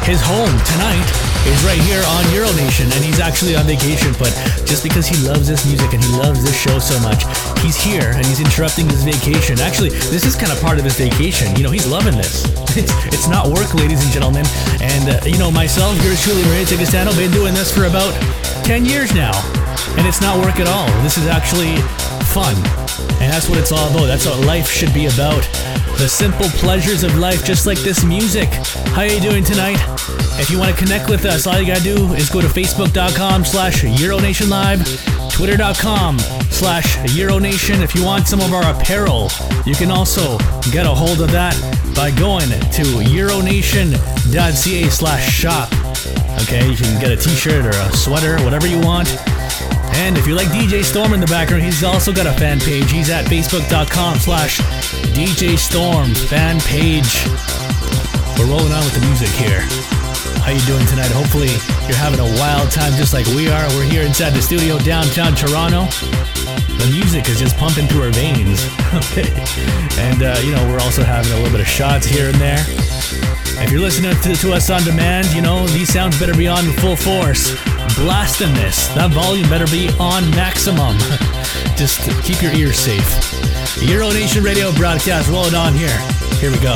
his home tonight is right here on Euronation. And he's actually on vacation, but just because he loves this music and he loves this show so much, he's here and he's interrupting his vacation. Actually, this is kind of part of his vacation. You know, he's loving this. It's, not work, ladies and gentlemen. And, uh, you know, myself, yours truly, Maurizio Castano, been doing this for about 10 years now. And it's not work at all. This is actually fun. And that's what it's all about. That's what life should be about. The simple pleasures of life, just like this music. How are you doing tonight? If you want to connect with us, all you gotta do is go to facebook.com slash EuroNationLive, twitter.com slash Euronation. If you want some of our apparel, you can also get a hold of that by going to euronation.ca slash shop. Okay, you can get a t-shirt or a sweater, whatever you want. And if you like DJ Storm in the background, he's also got a fan page. He's at facebook.com slash DJ Storm fan page. We're rolling on with the music here. How you doing tonight? Hopefully you're having a wild time just like we are. We're here inside the studio downtown Toronto. The music is just pumping through our veins. And, uh, you know, we're also having a little bit of shots here and there. If you're listening to, to us on demand, you know, these sounds better be on full force. Blasting this. That volume better be on maximum. Just keep your ears safe. Euro Nation Radio broadcast rolling on here. Here we go.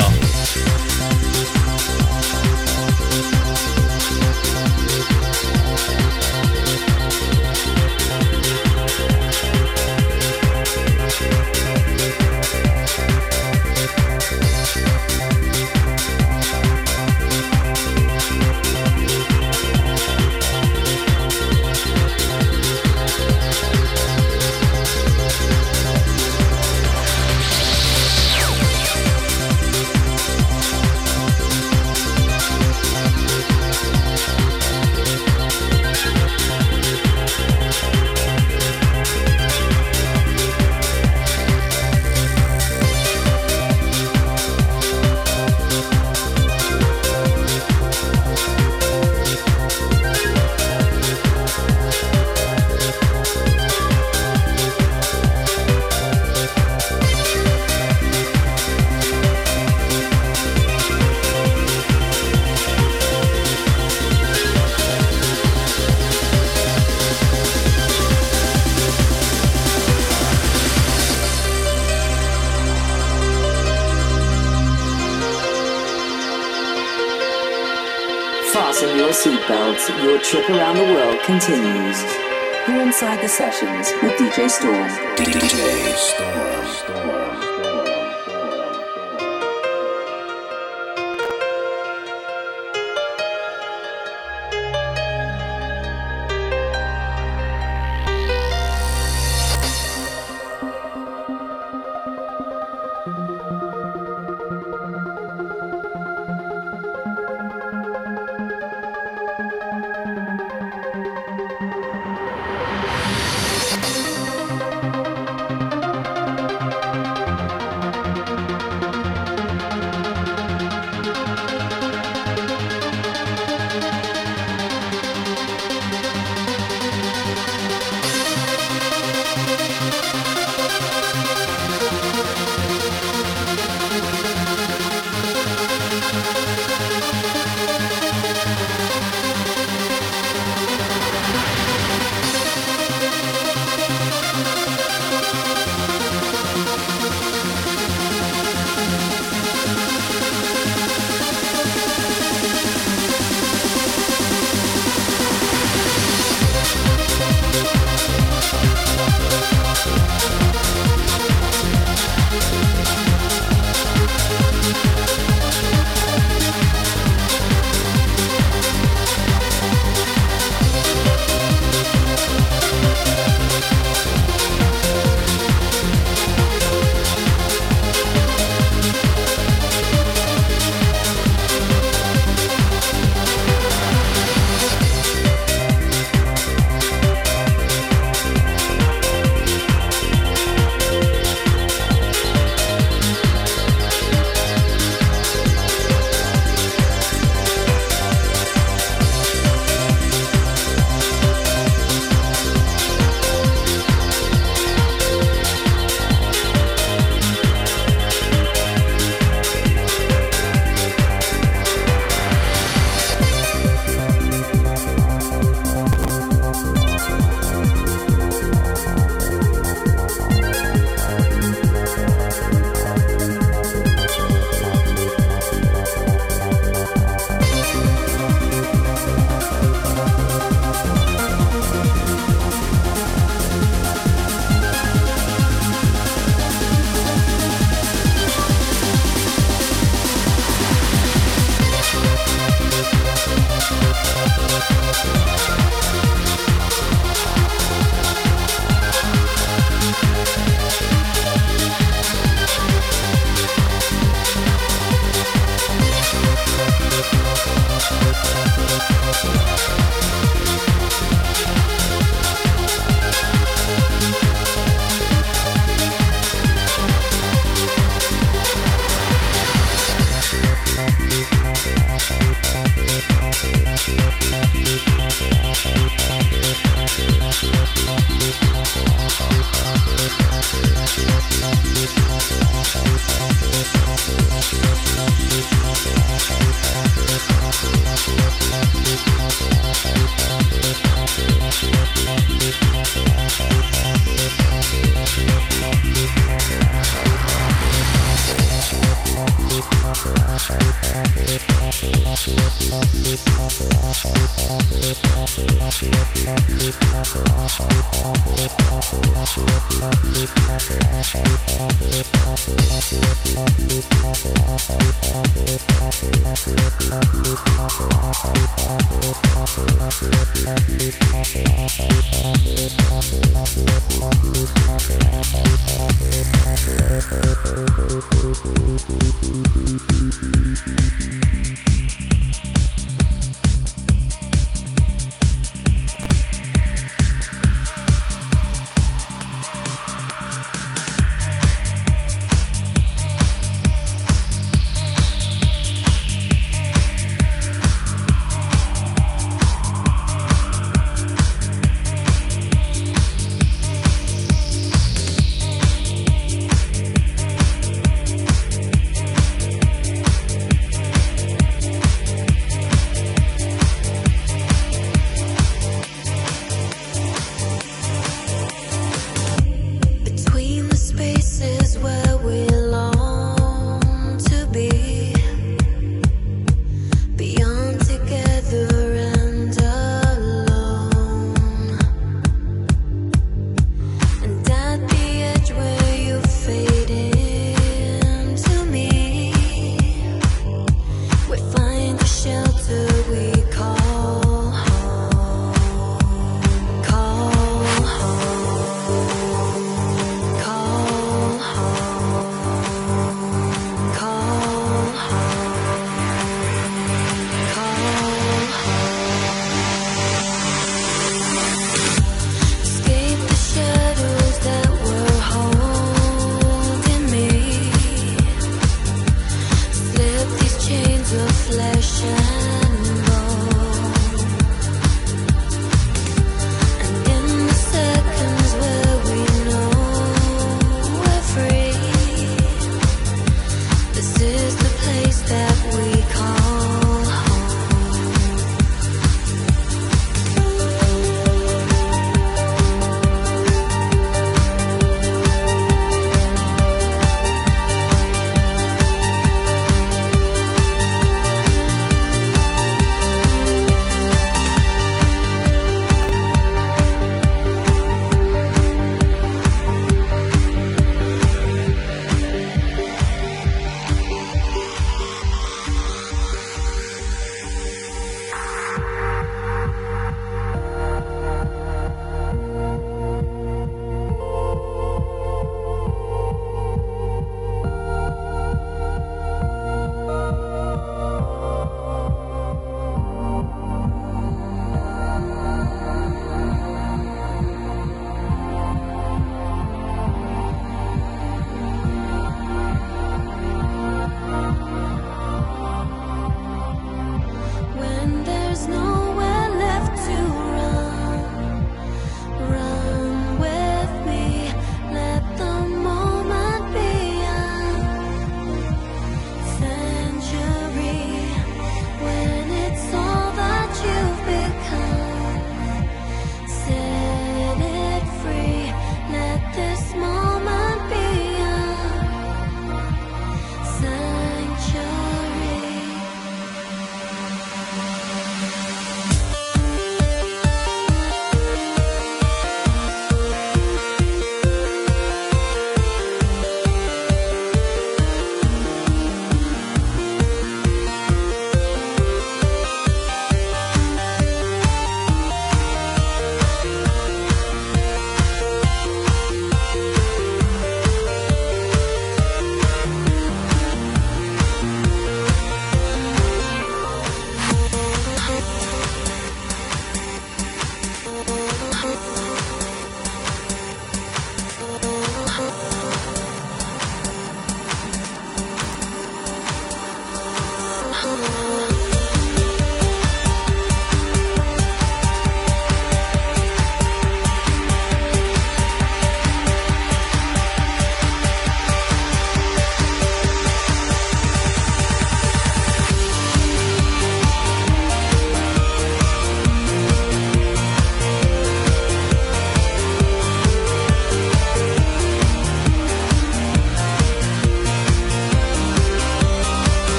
Continues. You're inside the sessions with DJ Storm. DJ Storm.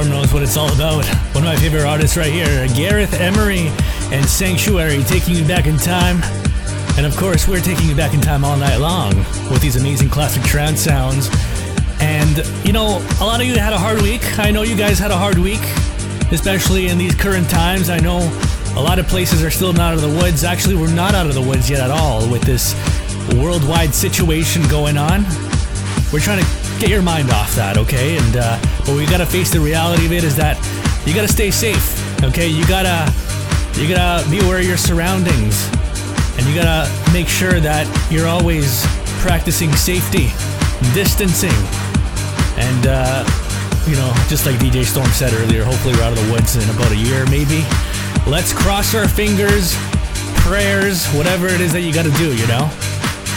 Knows what it's all about. One of my favorite artists right here, Gareth Emery and Sanctuary, taking you back in time. And of course, we're taking you back in time all night long with these amazing classic trance sounds. And, you know, a lot of you had a hard week. I know you guys had a hard week, especially in these current times. I know a lot of places are still not out of the woods. Actually, we're not out of the woods yet at all with this worldwide situation going on. We're trying to get your mind off that, okay? And uh, but we gotta face the reality of it is that you gotta stay safe, okay? You gotta you gotta be aware of your surroundings, and you gotta make sure that you're always practicing safety, distancing, and uh, you know, just like DJ Storm said earlier, hopefully we're out of the woods in about a year, maybe. Let's cross our fingers, prayers, whatever it is that you gotta do, you know?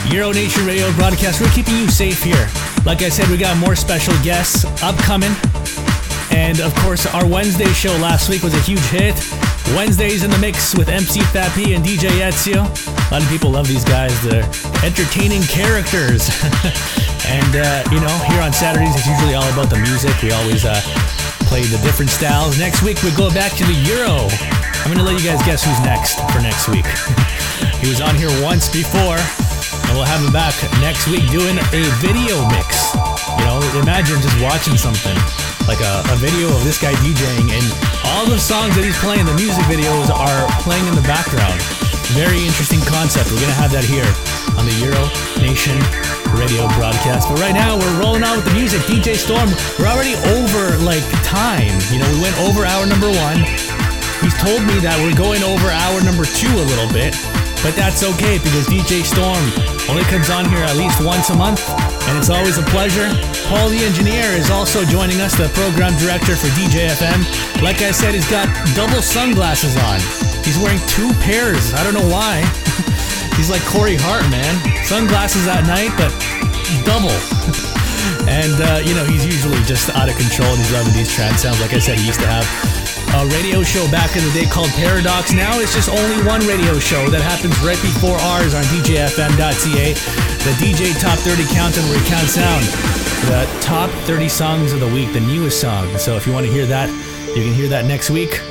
Euro Nation Radio broadcast. We're keeping you safe here. Like I said, we got more special guests upcoming. And of course, our Wednesday show last week was a huge hit. Wednesdays in the mix with MC Fat P and DJ Ezio. A lot of people love these guys. They're entertaining characters. and, uh, you know, here on Saturdays, it's usually all about the music. We always uh, play the different styles. Next week, we go back to the Euro. I'm going to let you guys guess who's next for next week. he was on here once before. And we'll have him back next week doing a video mix. You know, imagine just watching something like a, a video of this guy DJing, and all the songs that he's playing, the music videos are playing in the background. Very interesting concept. We're gonna have that here on the Euro Nation radio broadcast. But right now, we're rolling out with the music. DJ Storm, we're already over like time. You know, we went over hour number one. He's told me that we're going over hour number two a little bit. But that's okay because DJ Storm only comes on here at least once a month, and it's always a pleasure. Paul the engineer is also joining us, the program director for DJFM. Like I said, he's got double sunglasses on. He's wearing two pairs. I don't know why. he's like Corey Hart, man. Sunglasses at night, but double. and uh, you know, he's usually just out of control. And he's loving these trance sounds. Like I said, he used to have a radio show back in the day called Paradox. Now it's just only one radio show that happens right before ours on DJFM.ca. The DJ Top 30 Countdown, where we count sound. The top 30 songs of the week, the newest song. So if you want to hear that, you can hear that next week.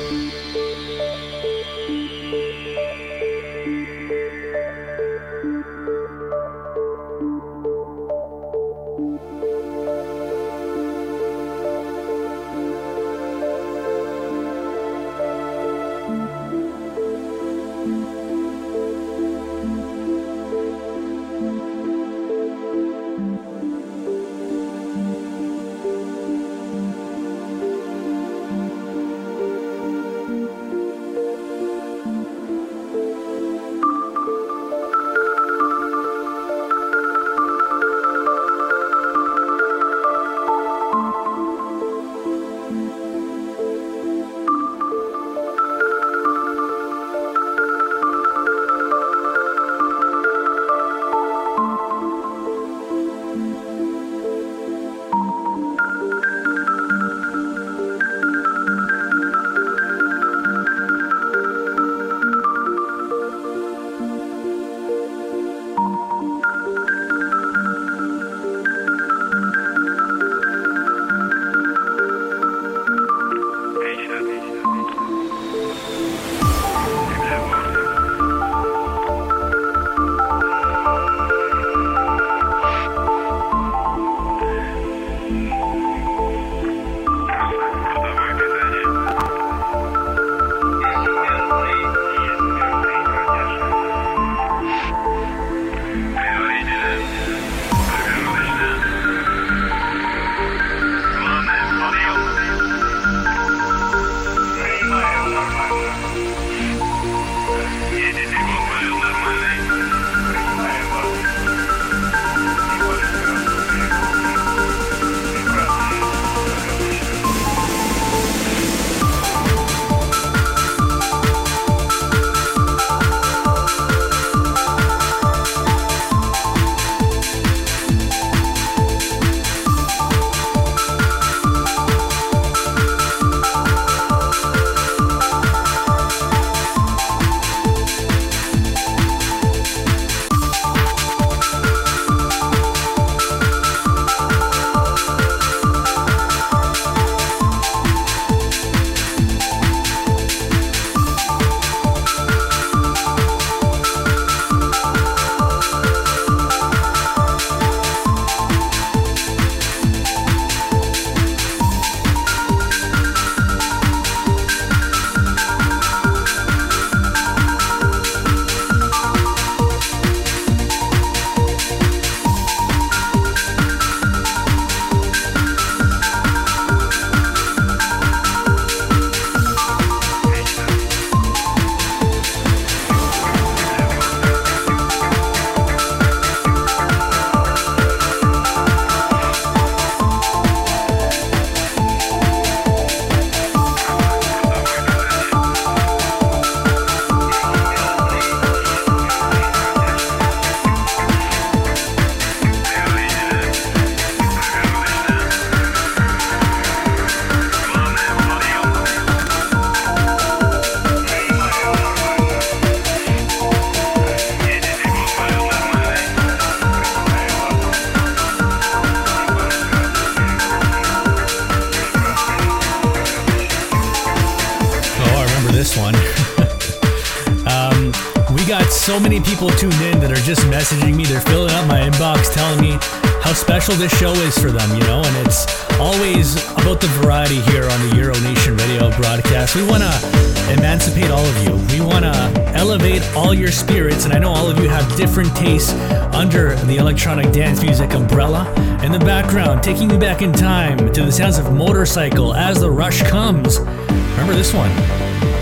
This show is for them, you know, and it's always about the variety here on the Euro Nation radio broadcast. We want to emancipate all of you. We want to elevate all your spirits, and I know all of you have different tastes under the electronic dance music umbrella. In the background, taking you back in time to the sounds of Motorcycle as the rush comes. Remember this one?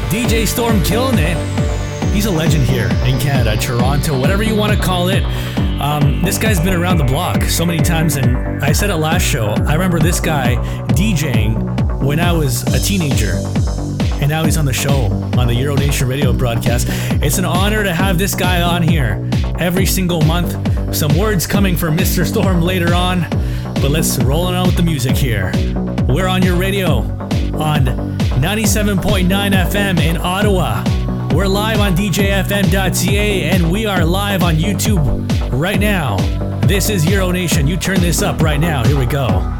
DJ Storm killing it. He's a legend here in Canada, Toronto, whatever you want to call it. Um, this guy's been around the block so many times, and I said it last show. I remember this guy DJing when I was a teenager, and now he's on the show on the Euro Nation radio broadcast. It's an honor to have this guy on here every single month. Some words coming from Mr. Storm later on, but let's roll on with the music here. We're on your radio on 97.9 FM in Ottawa. We're live on DJFM.ca and we are live on YouTube right now. This is Euro Nation. You turn this up right now. Here we go.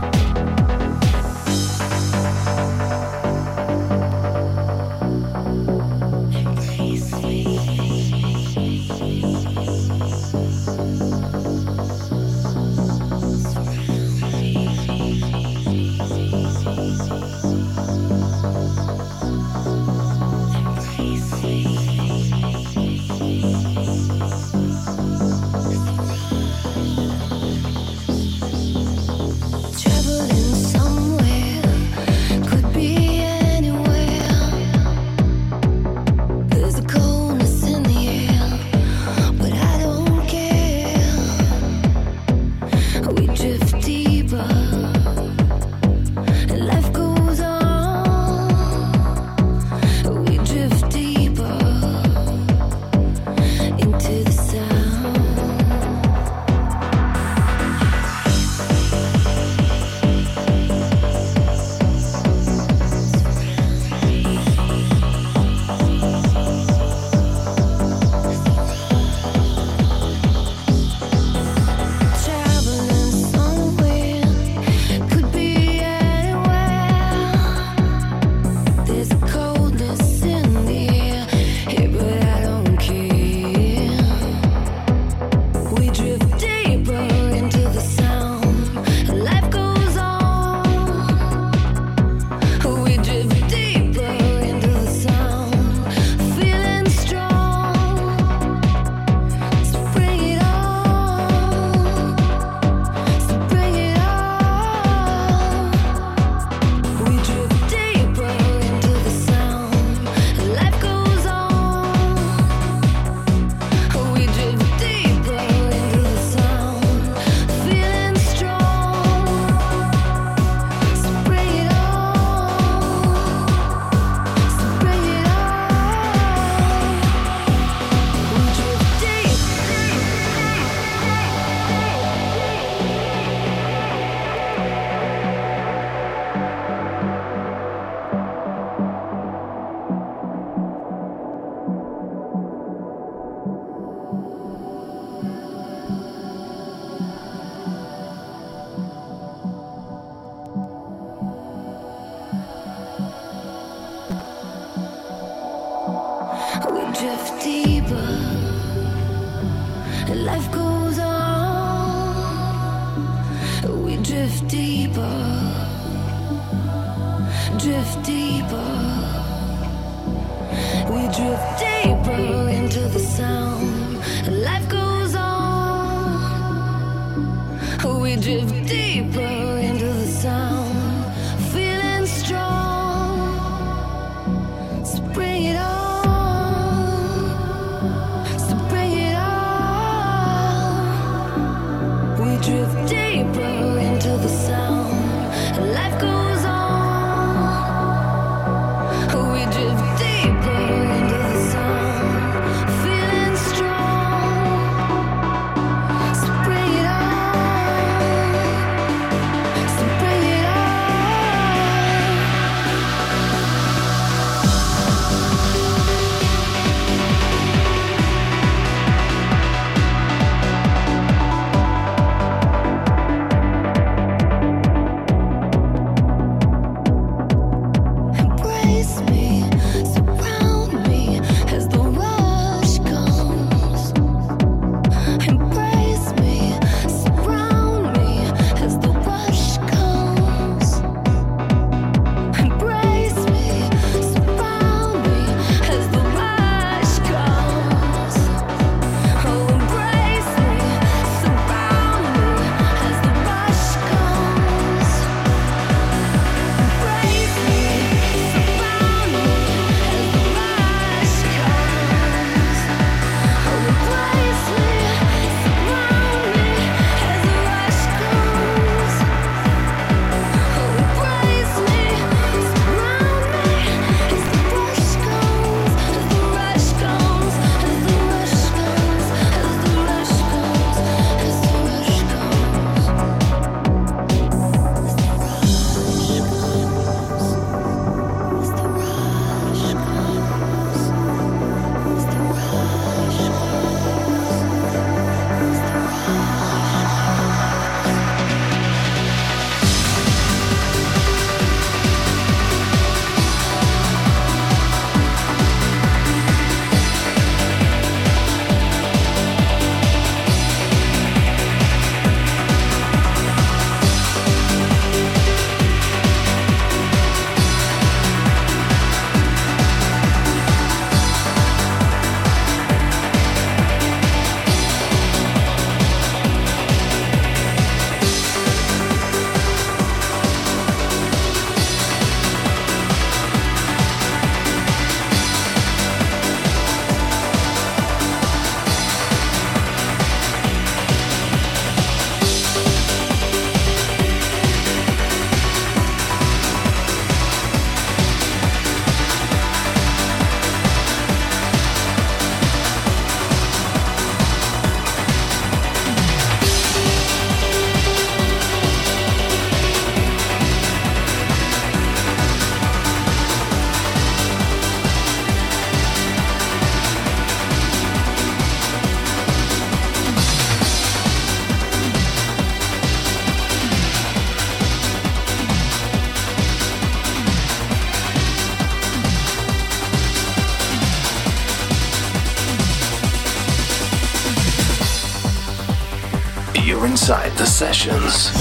Sessions.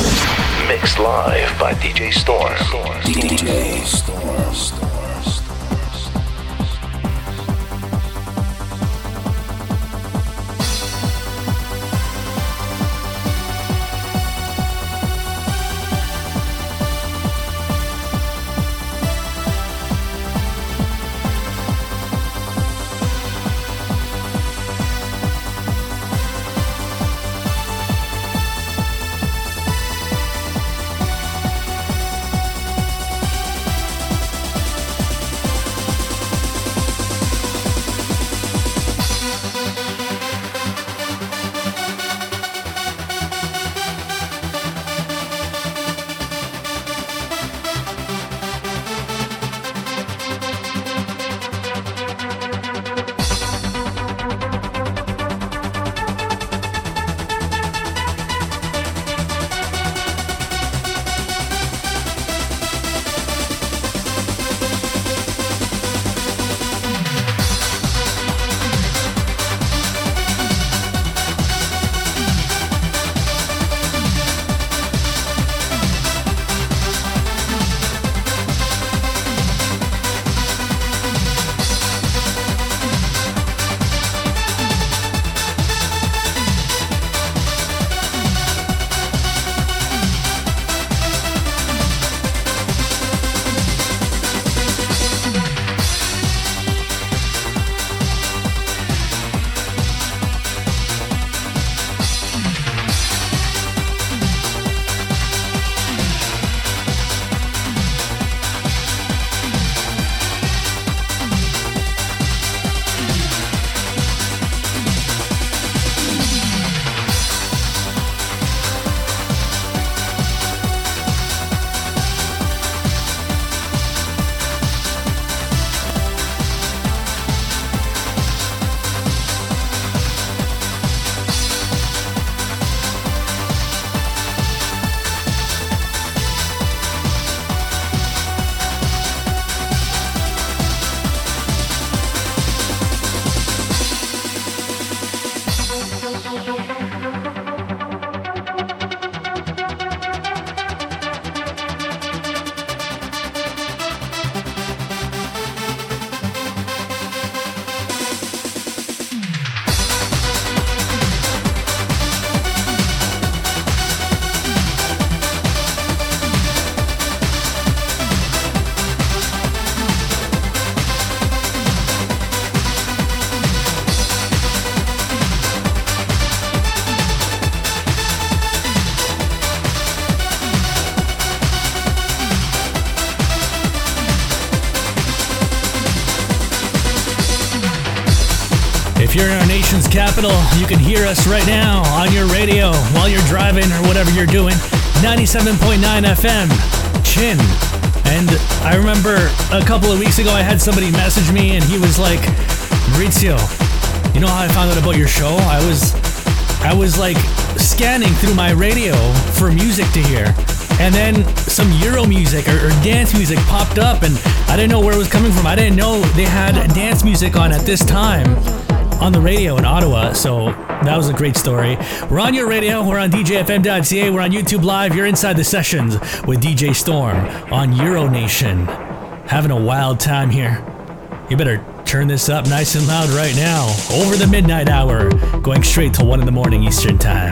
Mixed live by DJ Storm. DJ Storm. Capital, you can hear us right now on your radio while you're driving or whatever you're doing. 97.9 FM, Chin. And I remember a couple of weeks ago, I had somebody message me and he was like, Maurizio, you know how I found out about your show? I was, I was like scanning through my radio for music to hear. And then some Euro music or, or dance music popped up, and I didn't know where it was coming from. I didn't know they had dance music on at this time on the radio in Ottawa. So that was a great story. We're on your radio. We're on DJFM.ca. We're on YouTube Live. You're inside the sessions with DJ Storm on Euronation. Having a wild time here. You better turn this up nice and loud right now. Over the midnight hour, going straight till 1 in the morning Eastern Time.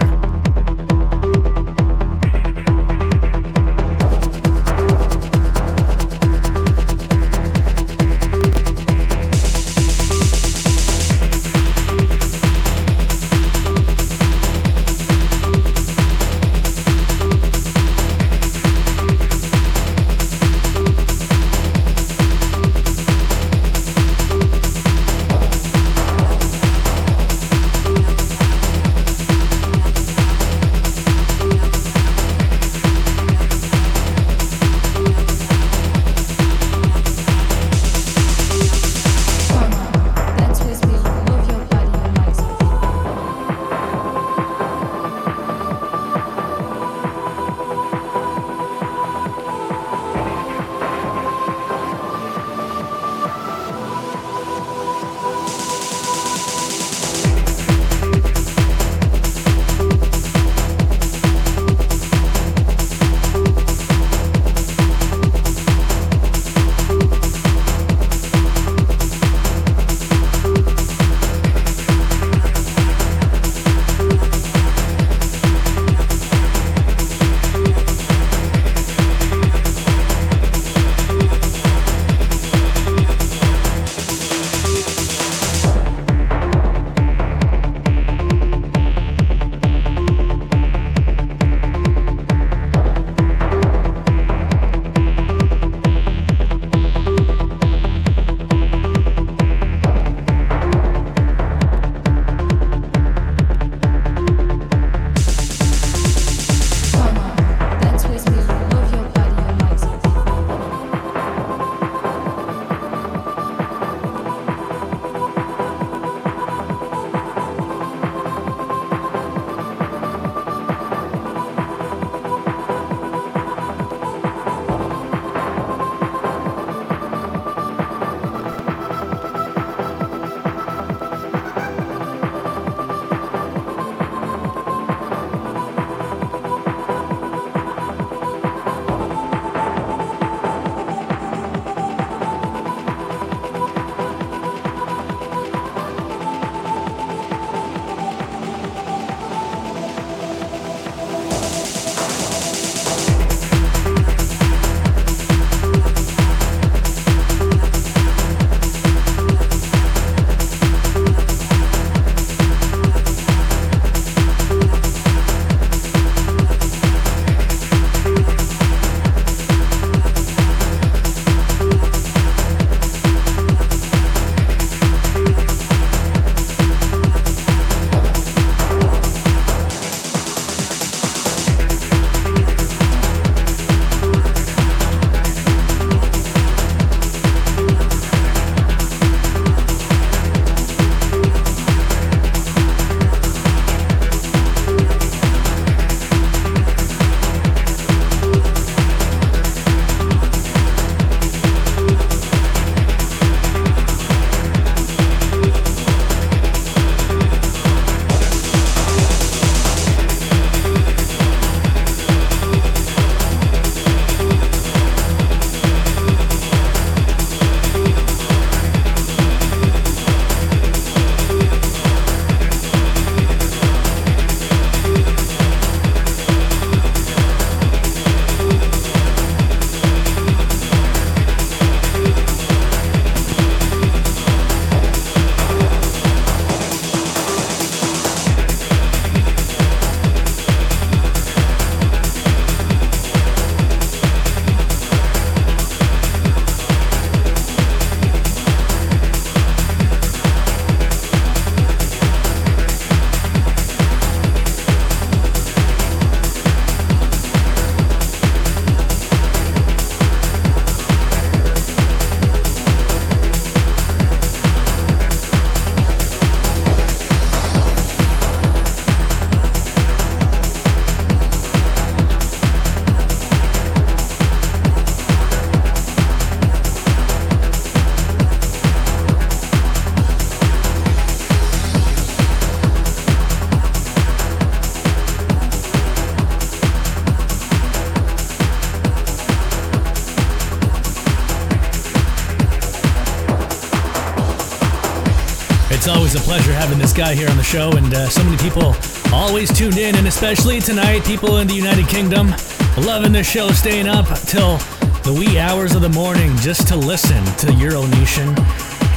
Guy here on the show, and uh, so many people always tuned in, and especially tonight, people in the United Kingdom loving the show, staying up till the wee hours of the morning just to listen to Euro Nation.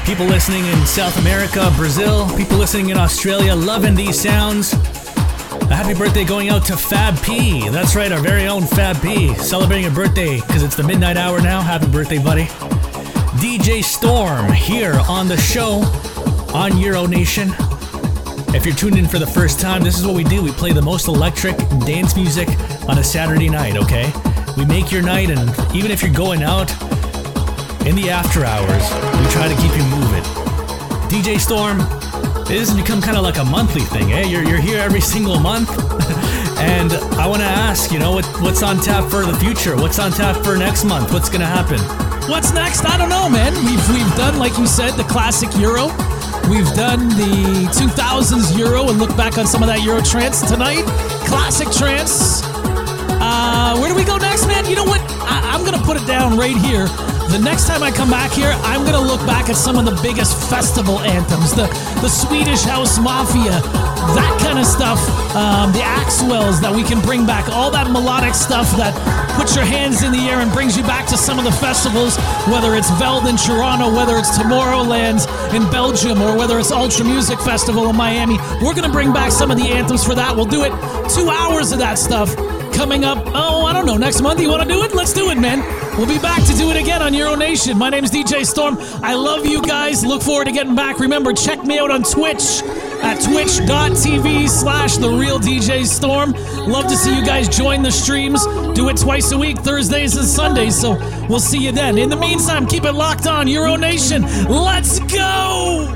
People listening in South America, Brazil, people listening in Australia, loving these sounds. A happy birthday going out to Fab P. That's right, our very own Fab P. Celebrating a birthday because it's the midnight hour now. Happy birthday, buddy. DJ Storm here on the show on Euro Nation. If you're tuned in for the first time, this is what we do. We play the most electric dance music on a Saturday night, okay? We make your night, and even if you're going out in the after hours, we try to keep you moving. DJ Storm, it has become kind of like a monthly thing, eh? You're, you're here every single month. and I want to ask, you know, what, what's on tap for the future? What's on tap for next month? What's going to happen? What's next? I don't know, man. We've we've done, like you said, the classic Euro. We've done the 2000s Euro and look back on some of that Euro trance tonight. Classic trance. Uh, where do we go next, man? You know what? I, I'm gonna put it down right here. The next time I come back here, I'm gonna look back at some of the biggest festival anthems, the the Swedish House Mafia, that kind of stuff, um, the Axwells that we can bring back, all that melodic stuff that puts your hands in the air and brings you back to some of the festivals, whether it's Veld in Toronto, whether it's Tomorrowland in Belgium, or whether it's Ultra Music Festival in Miami. We're gonna bring back some of the anthems for that. We'll do it two hours of that stuff coming up. Oh, I don't know. Next month, you want to do it? Let's do it, man. We'll be back to do it again on Euro Nation. My name is DJ Storm. I love you guys. Look forward to getting back. Remember, check me out on Twitch at twitch.tv slash the real DJ Storm. Love to see you guys join the streams. Do it twice a week, Thursdays and Sundays. So we'll see you then. In the meantime, keep it locked on Euro Nation. Let's go!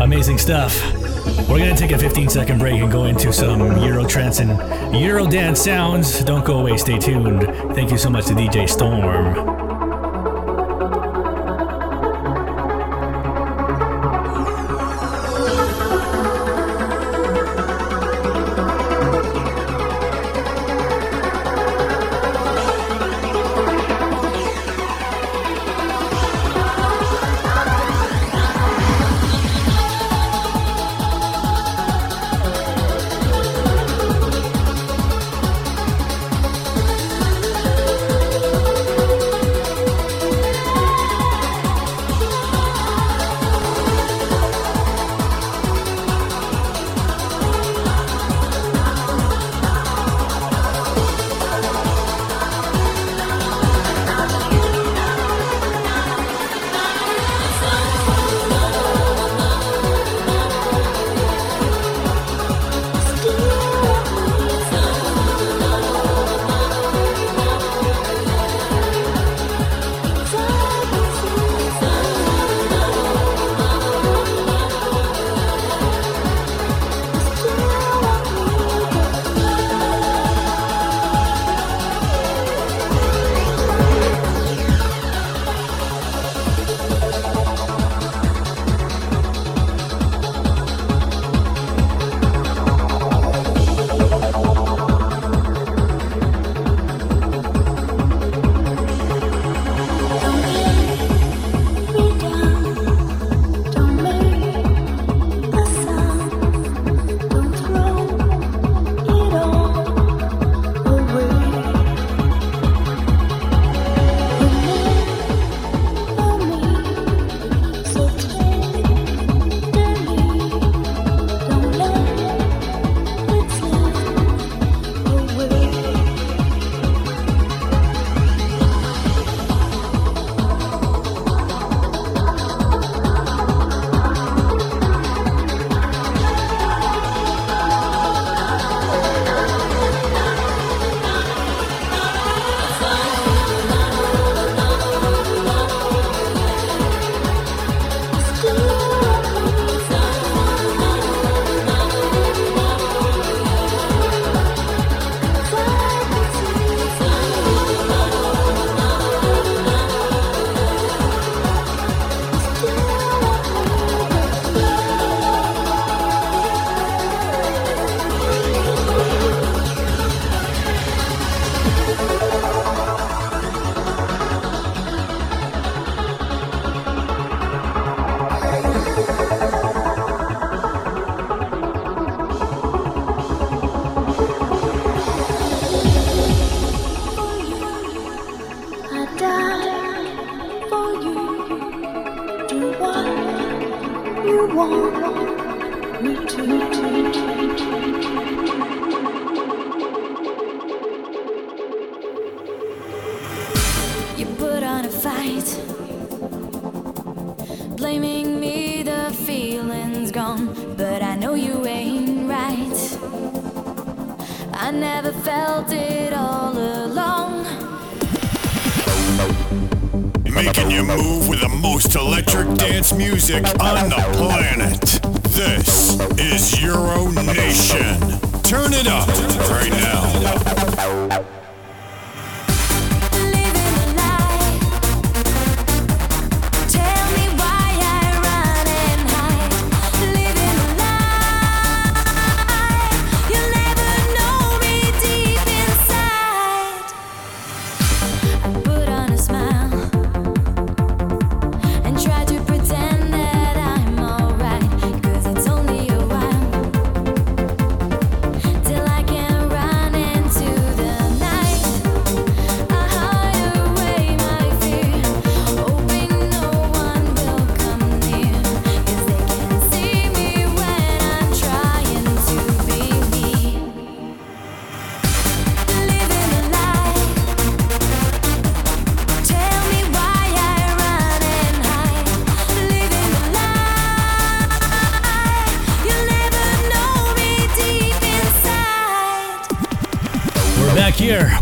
Amazing stuff. We're gonna take a 15 second break and go into some Euro trance and Euro dance sounds. Don't go away, stay tuned. Thank you so much to DJ Storm.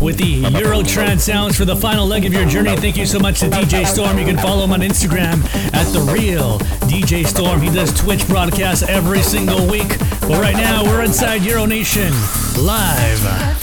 with the Eurotrance sounds for the final leg of your journey. Thank you so much to DJ Storm. You can follow him on Instagram at The Real DJ Storm. He does Twitch broadcasts every single week. But right now, we're inside Euro Nation live.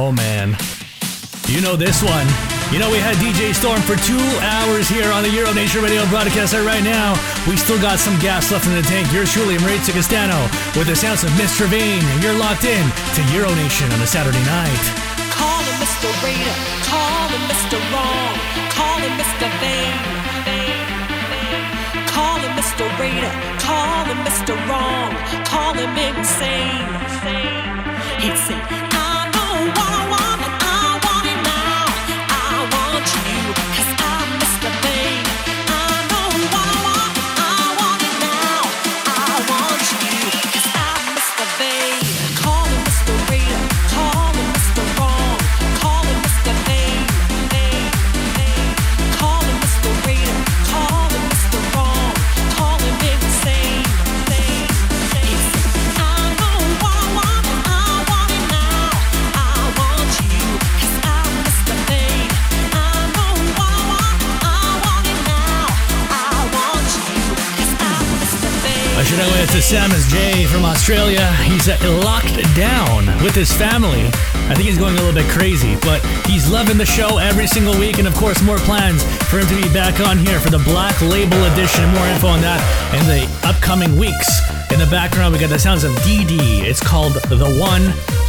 Oh, know this one. You know, we had DJ Storm for two hours here on the Euro Nation Radio broadcaster right now. We still got some gas left in the tank. Yours truly, Maurizio Castano, with the sounds of Mr. Vain. You're locked in to Euro Nation on a Saturday night. Call him Mr. Raider, call him Mr. Wrong, call him Mr. Vain. Call him Mr. Raider, call him Mr. Wrong, call him insane. He'd say, a Samus J from Australia. He's uh, locked down with his family. I think he's going a little bit crazy, but he's loving the show every single week. And of course, more plans for him to be back on here for the Black Label Edition. More info on that in the upcoming weeks. In the background, we got the sounds of DD. It's called The One.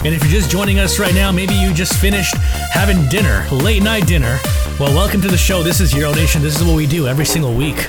And if you're just joining us right now, maybe you just finished having dinner, late night dinner. Well, welcome to the show. This is Euro Nation. This is what we do every single week.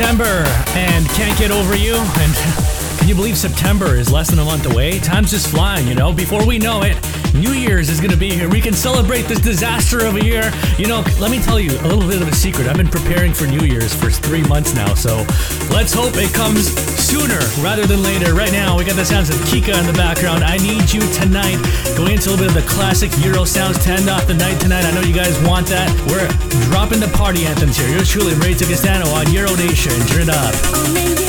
September and can't get over you. And can you believe September is less than a month away? Time's just flying, you know. Before we know it, New Year's is to be here. We can celebrate this disaster of a year. You know, let me tell you a little bit of a secret. I've been preparing for New Year's for three months now, so let's hope it comes sooner rather than later. Right now, we got the sounds of Kika in the background. I need you tonight. Going into a little bit of the classic Euro sounds to end off the night tonight. I know you guys want that. We're dropping the party anthems here. Yours truly, Ray Castano on Euro Nation. Turn it up.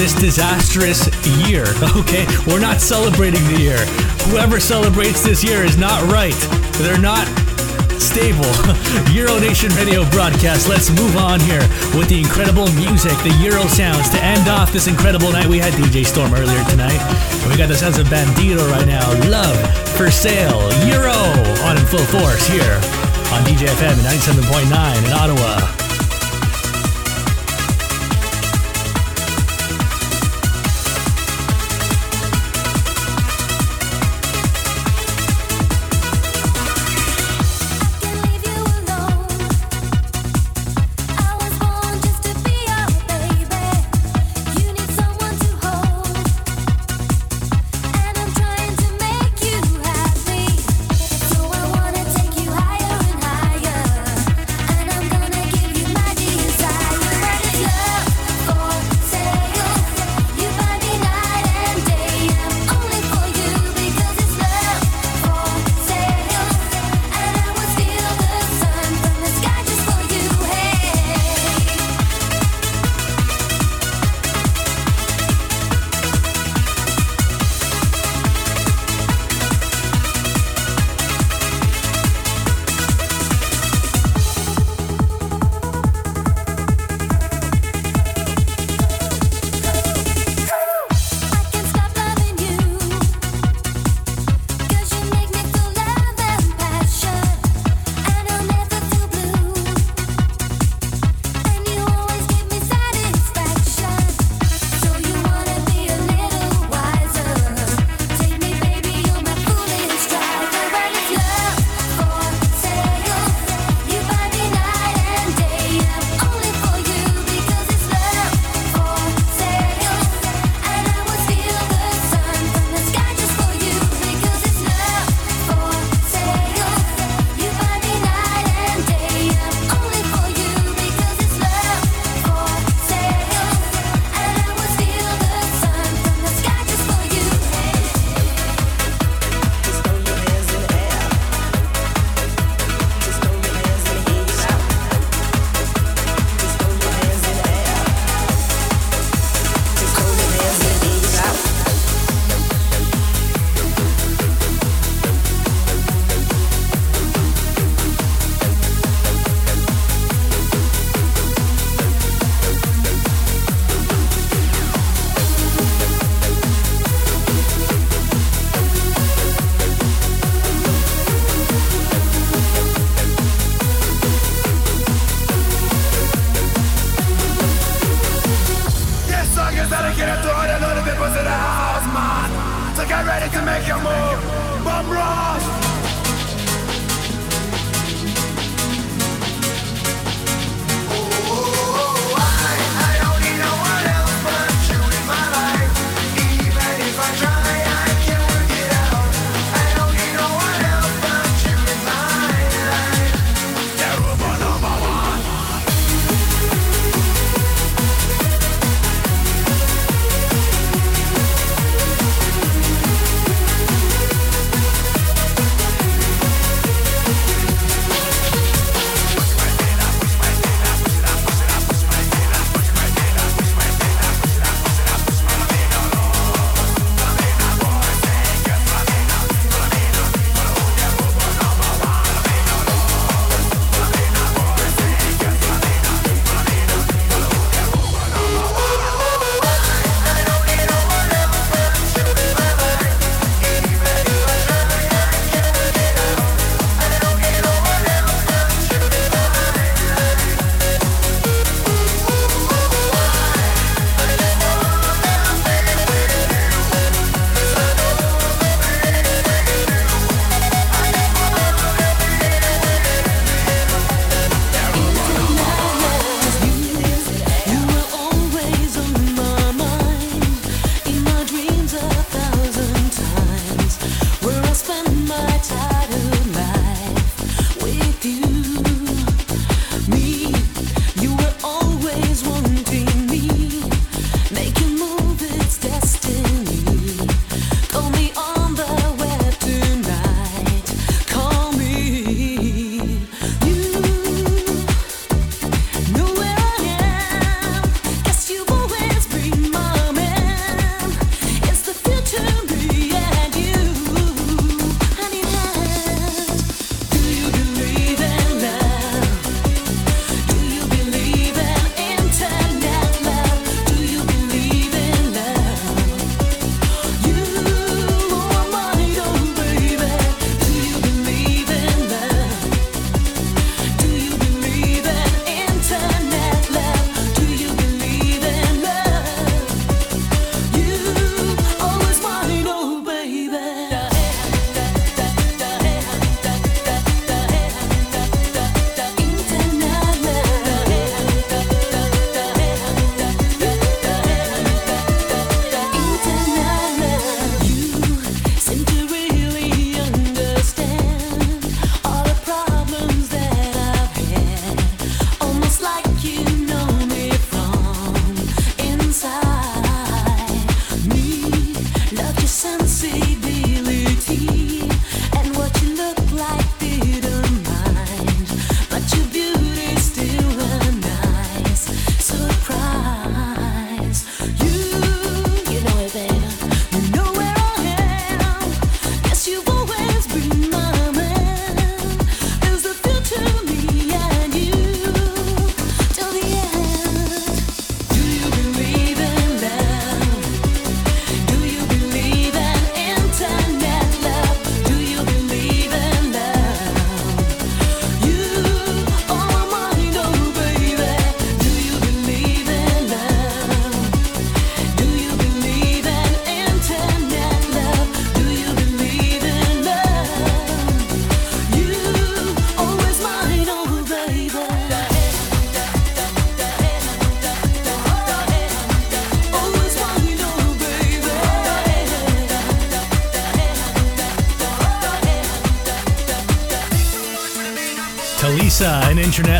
This disastrous year. Okay, we're not celebrating the year. Whoever celebrates this year is not right. They're not stable. Euro Nation Radio broadcast. Let's move on here with the incredible music, the Euro sounds to end off this incredible night. We had DJ Storm earlier tonight, we got the sounds of Bandito right now. Love for sale, Euro on in full force here on DJFM 97.9 in Ottawa.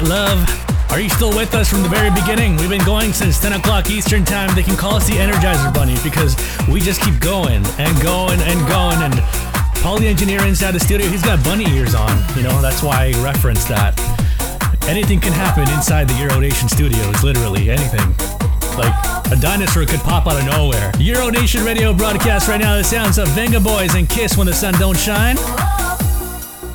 Internet Love. Are you still with us from the very beginning? We've been going since 10 o'clock Eastern Time. They can call us the Energizer Bunnies because we just keep going and going and going. And Paul, the engineer inside the studio, he's got bunny ears on. You know, that's why I referenced that. Anything can happen inside the Euro Nation studios, literally anything. Like a dinosaur could pop out of nowhere. Euro Nation radio broadcast right now the sounds of Vengaboys and Kiss when the sun don't shine.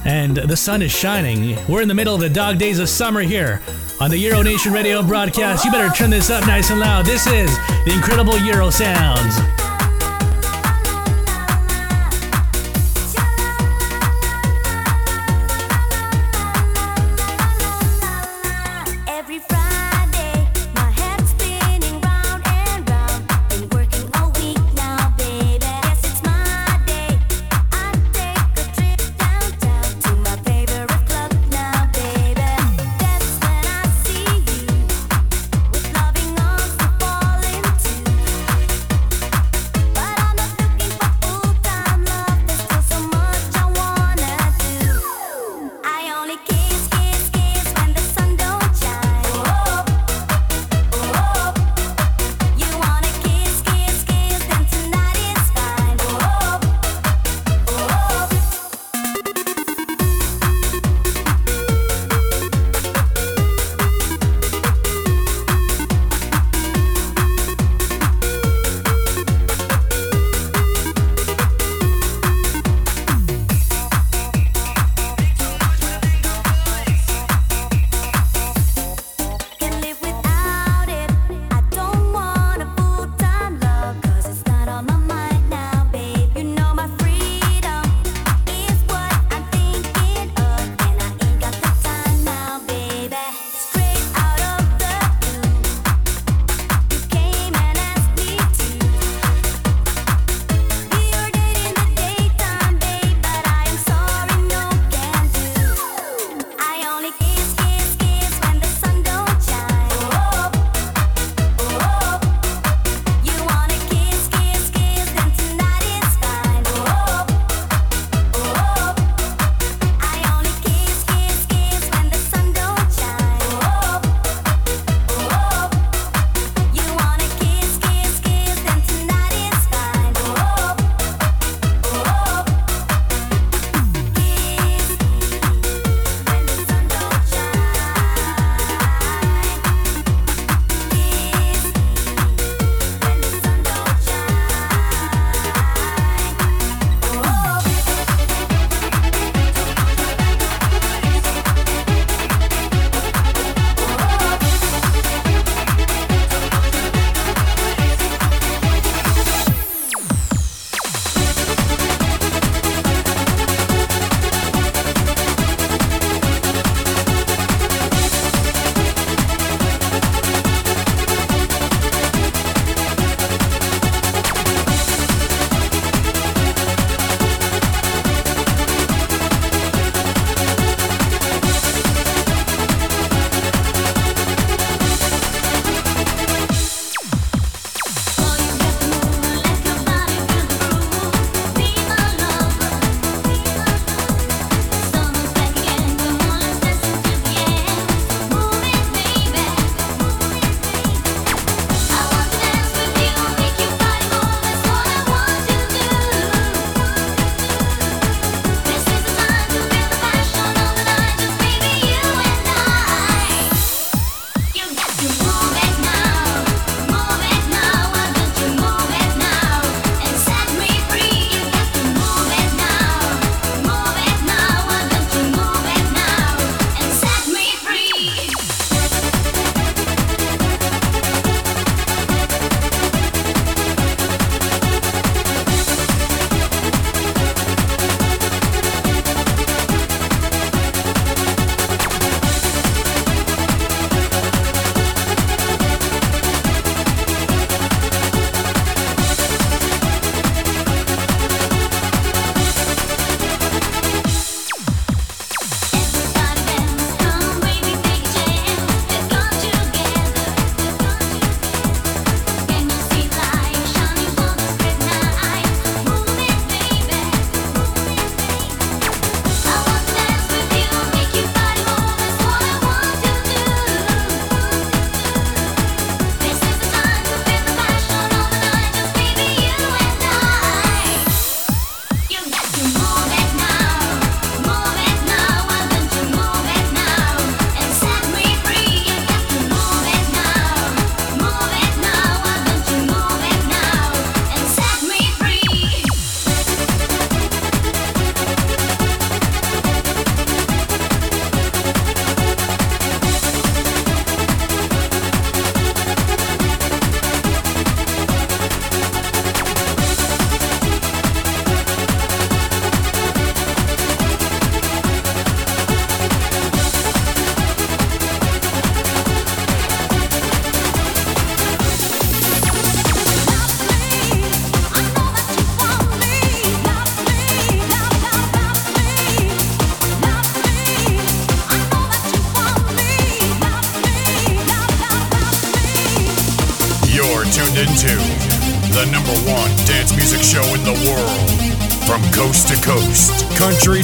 And the sun is shining. We're in the middle of the dog days of summer here on the Euro Nation radio broadcast. You better turn this up nice and loud. This is the incredible Euro sounds.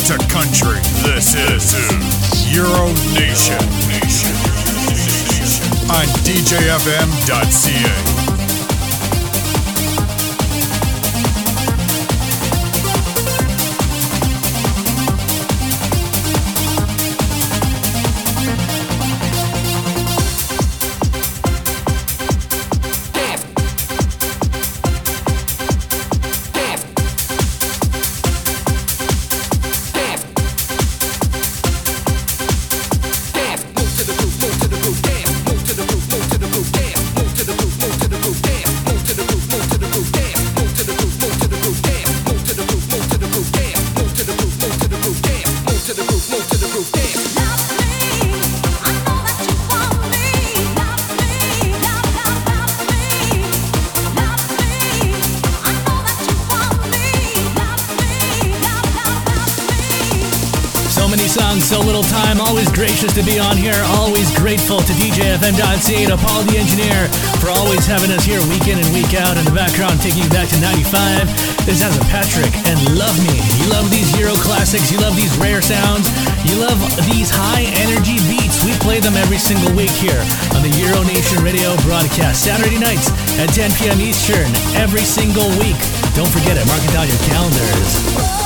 To country, this is Euro Nation on DJFM.ca. gracious to be on here. Always grateful to DJFM.ca, to Paul the engineer, for always having us here week in and week out. In the background, taking you back to 95. This a Patrick and Love Me. You love these Euro classics. You love these rare sounds. You love these high energy beats. We play them every single week here on the Euro Nation radio broadcast. Saturday nights at 10 p.m. Eastern, every single week. Don't forget it. Mark it down your calendars.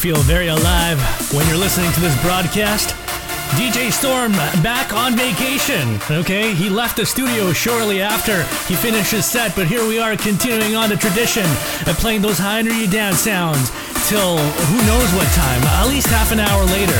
Feel very alive when you're listening to this broadcast. DJ Storm back on vacation. Okay, he left the studio shortly after he finished his set, but here we are continuing on the tradition of playing those high energy dance sounds till who knows what time, at least half an hour later.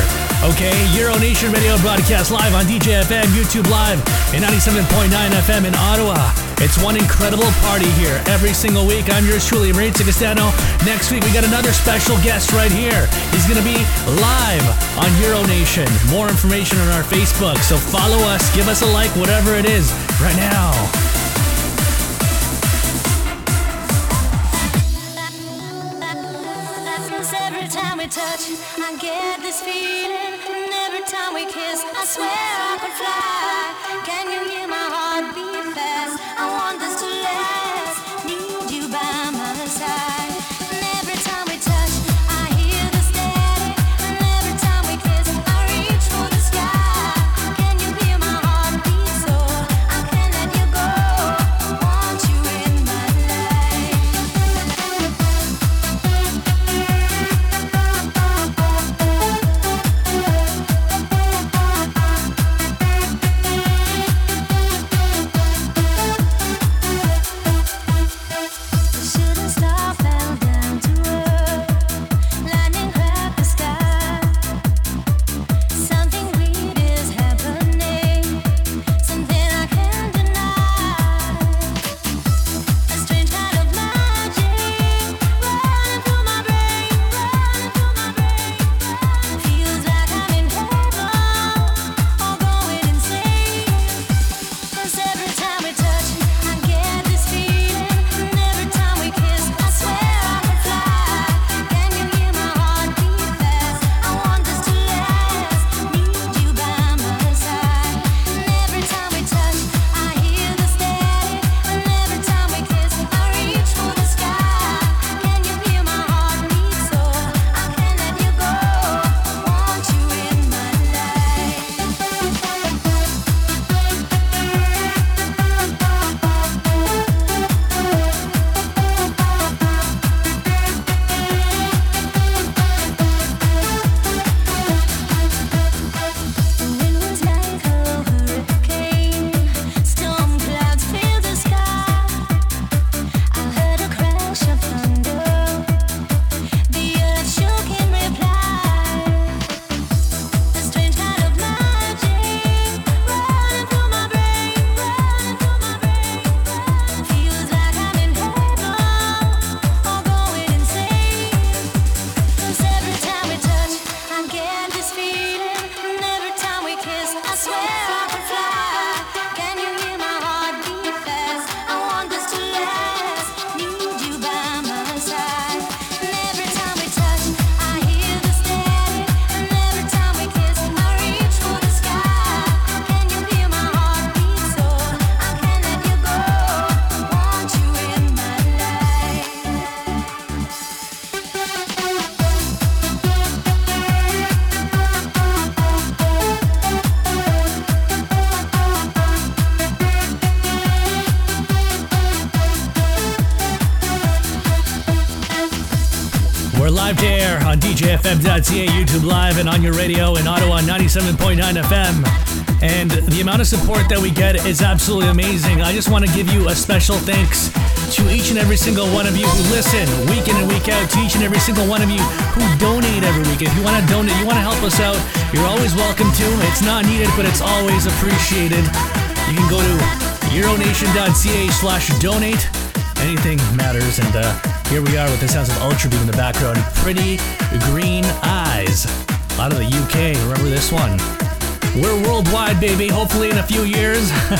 Okay, Euro Nation Radio broadcast live on DJ FM, YouTube Live, and 97.9 FM in Ottawa. It's one incredible party here every single week. I'm yours truly, Maurizio Castano. Next week, we got another special guest right here. He's going to be live on Euro Nation. More information on our Facebook, so follow us, give us a like, whatever it is, right now. Touch, I get this feeling. And every time we kiss, I swear I could fly. DJFM.ca, YouTube Live, and on your radio in Ottawa 97.9 FM. And the amount of support that we get is absolutely amazing. I just want to give you a special thanks to each and every single one of you who listen week in and week out, to each and every single one of you who donate every week. If you want to donate, you want to help us out, you're always welcome to. It's not needed, but it's always appreciated. You can go to euronation.ca slash donate. Anything matters, and uh, Here we are with the sounds of Ultrabeat in the background. Pretty Green Eyes. Out of the UK. Remember this one? We're worldwide, baby. Hopefully, in a few years.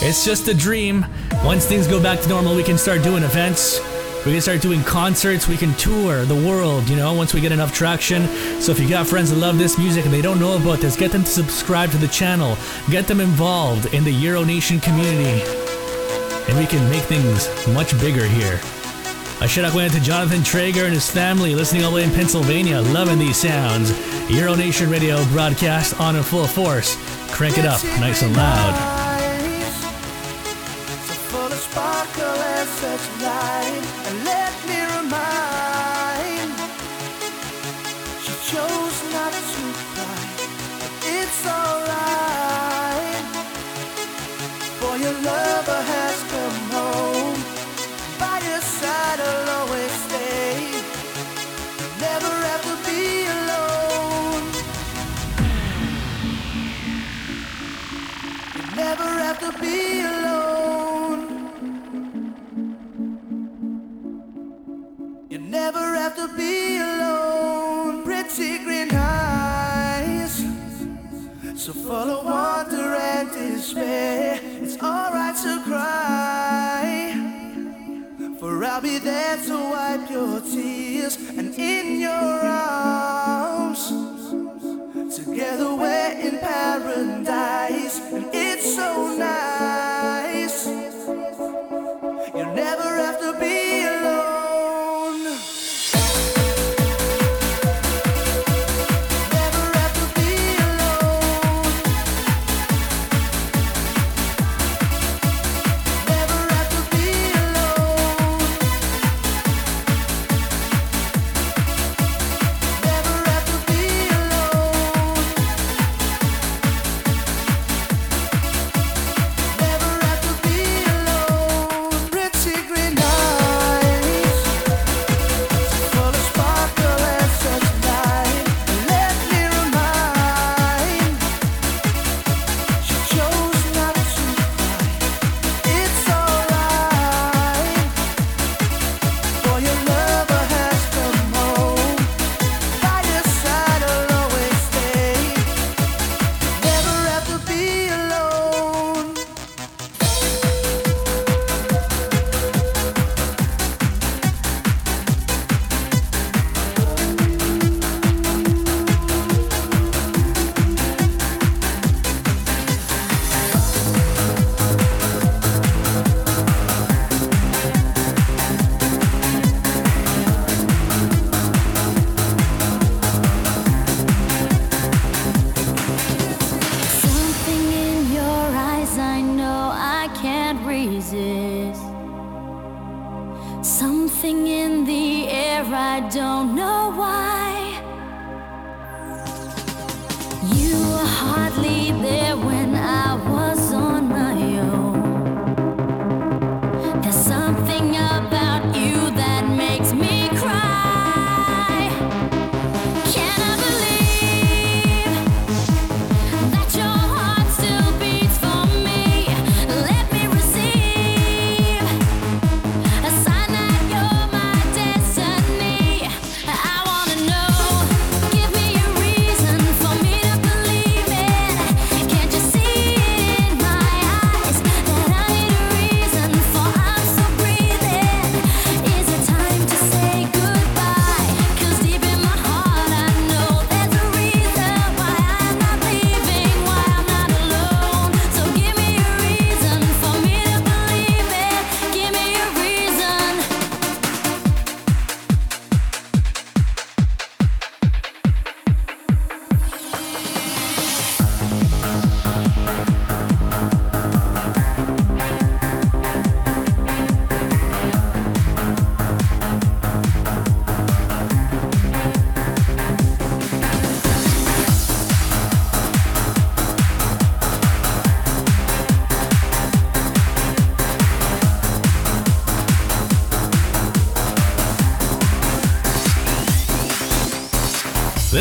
it's just a dream. Once things go back to normal, we can start doing events. We can start doing concerts. We can tour the world, you know, once we get enough traction. So if you got friends that love this music and they don't know about this, get them to subscribe to the channel. Get them involved in the Euro Nation community. And we can make things much bigger here. A shout out went to Jonathan Traeger and his family listening all the way in Pennsylvania, loving these sounds. Euro Nation Radio broadcast on in full force. Crank it up nice and loud. Something in the air I don't know why. You were hardly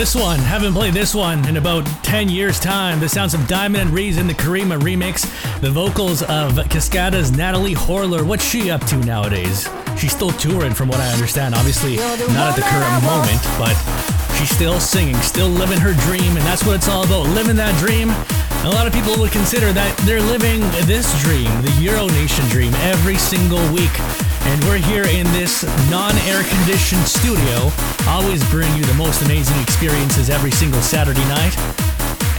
This one, haven't played this one in about 10 years' time. The sounds of Diamond and Reeves in the Karima remix. The vocals of Cascada's Natalie Horler. What's she up to nowadays? She's still touring, from what I understand. Obviously, not at the current moment, but she's still singing, still living her dream, and that's what it's all about living that dream. A lot of people would consider that they're living this dream, the Euro Nation dream, every single week. And we're here in this non air conditioned studio, always bring you the most amazing experiences every single Saturday night.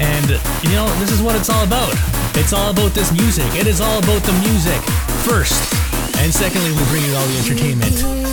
And, you know, this is what it's all about. It's all about this music. It is all about the music, first. And secondly, we bring you all the entertainment.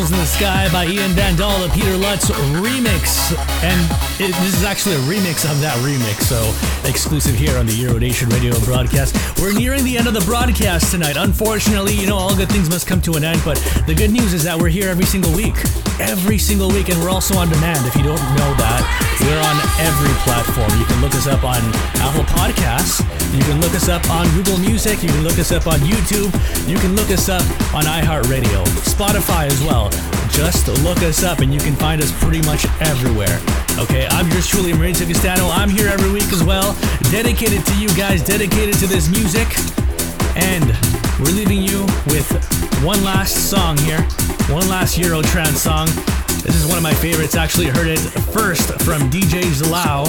Castles in the Sky by Ian Van Dahl, the Peter Luts remix. And it, this is actually a remix of that remix, so exclusive here on the Euronation radio broadcast. We're nearing the end of the broadcast tonight. Unfortunately, you know, all good things must come to an end, but the good news is that we're here every single week. Every single week, and we're also on demand. If you don't know that, we're on every platform. You can look us up on Apple Podcasts. You can look us up on Google Music. You can look us up on YouTube. You can look us up on iHeartRadio, Spotify as well. Just look us up and you can find us pretty much everywhere. Okay, I'm yours truly, Maurizio Castano. I'm here every week as well, dedicated to you guys, dedicated to this music. And we're leaving you with one last song here, one last Euro trance song. This is one of my favorites. Actually, heard it first from DJ Zalao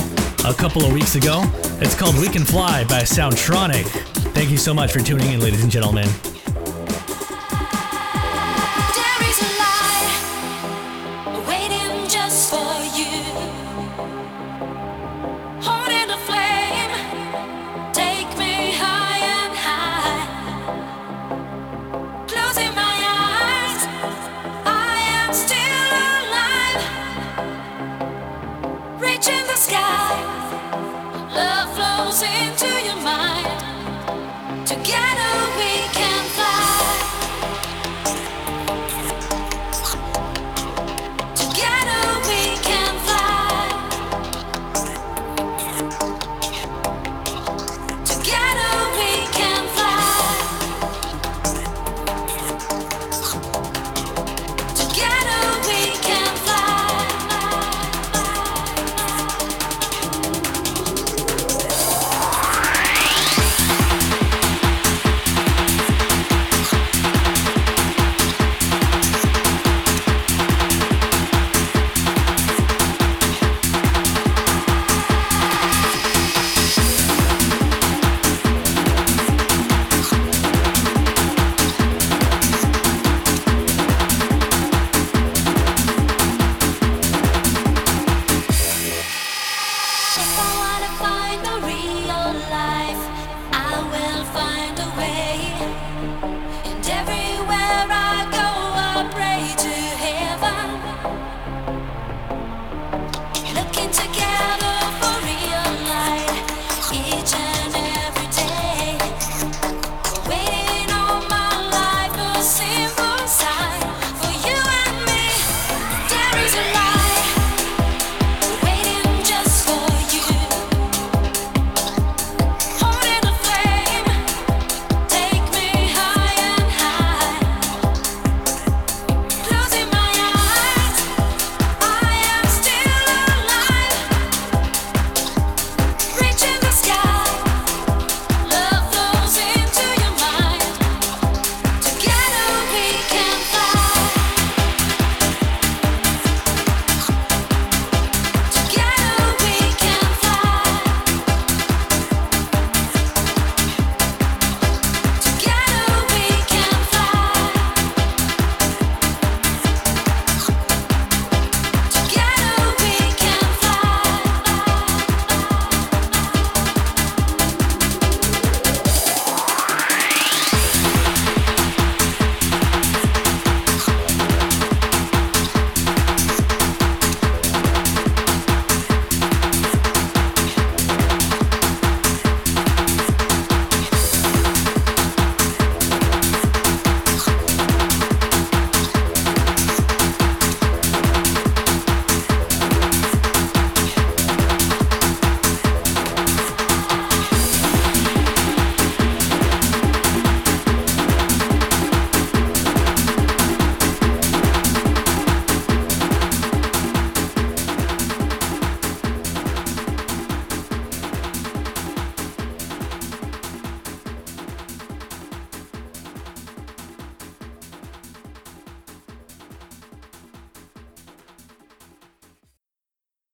a couple of weeks ago. It's called We Can Fly by Soundtronic. Thank you so much for tuning in, ladies and gentlemen.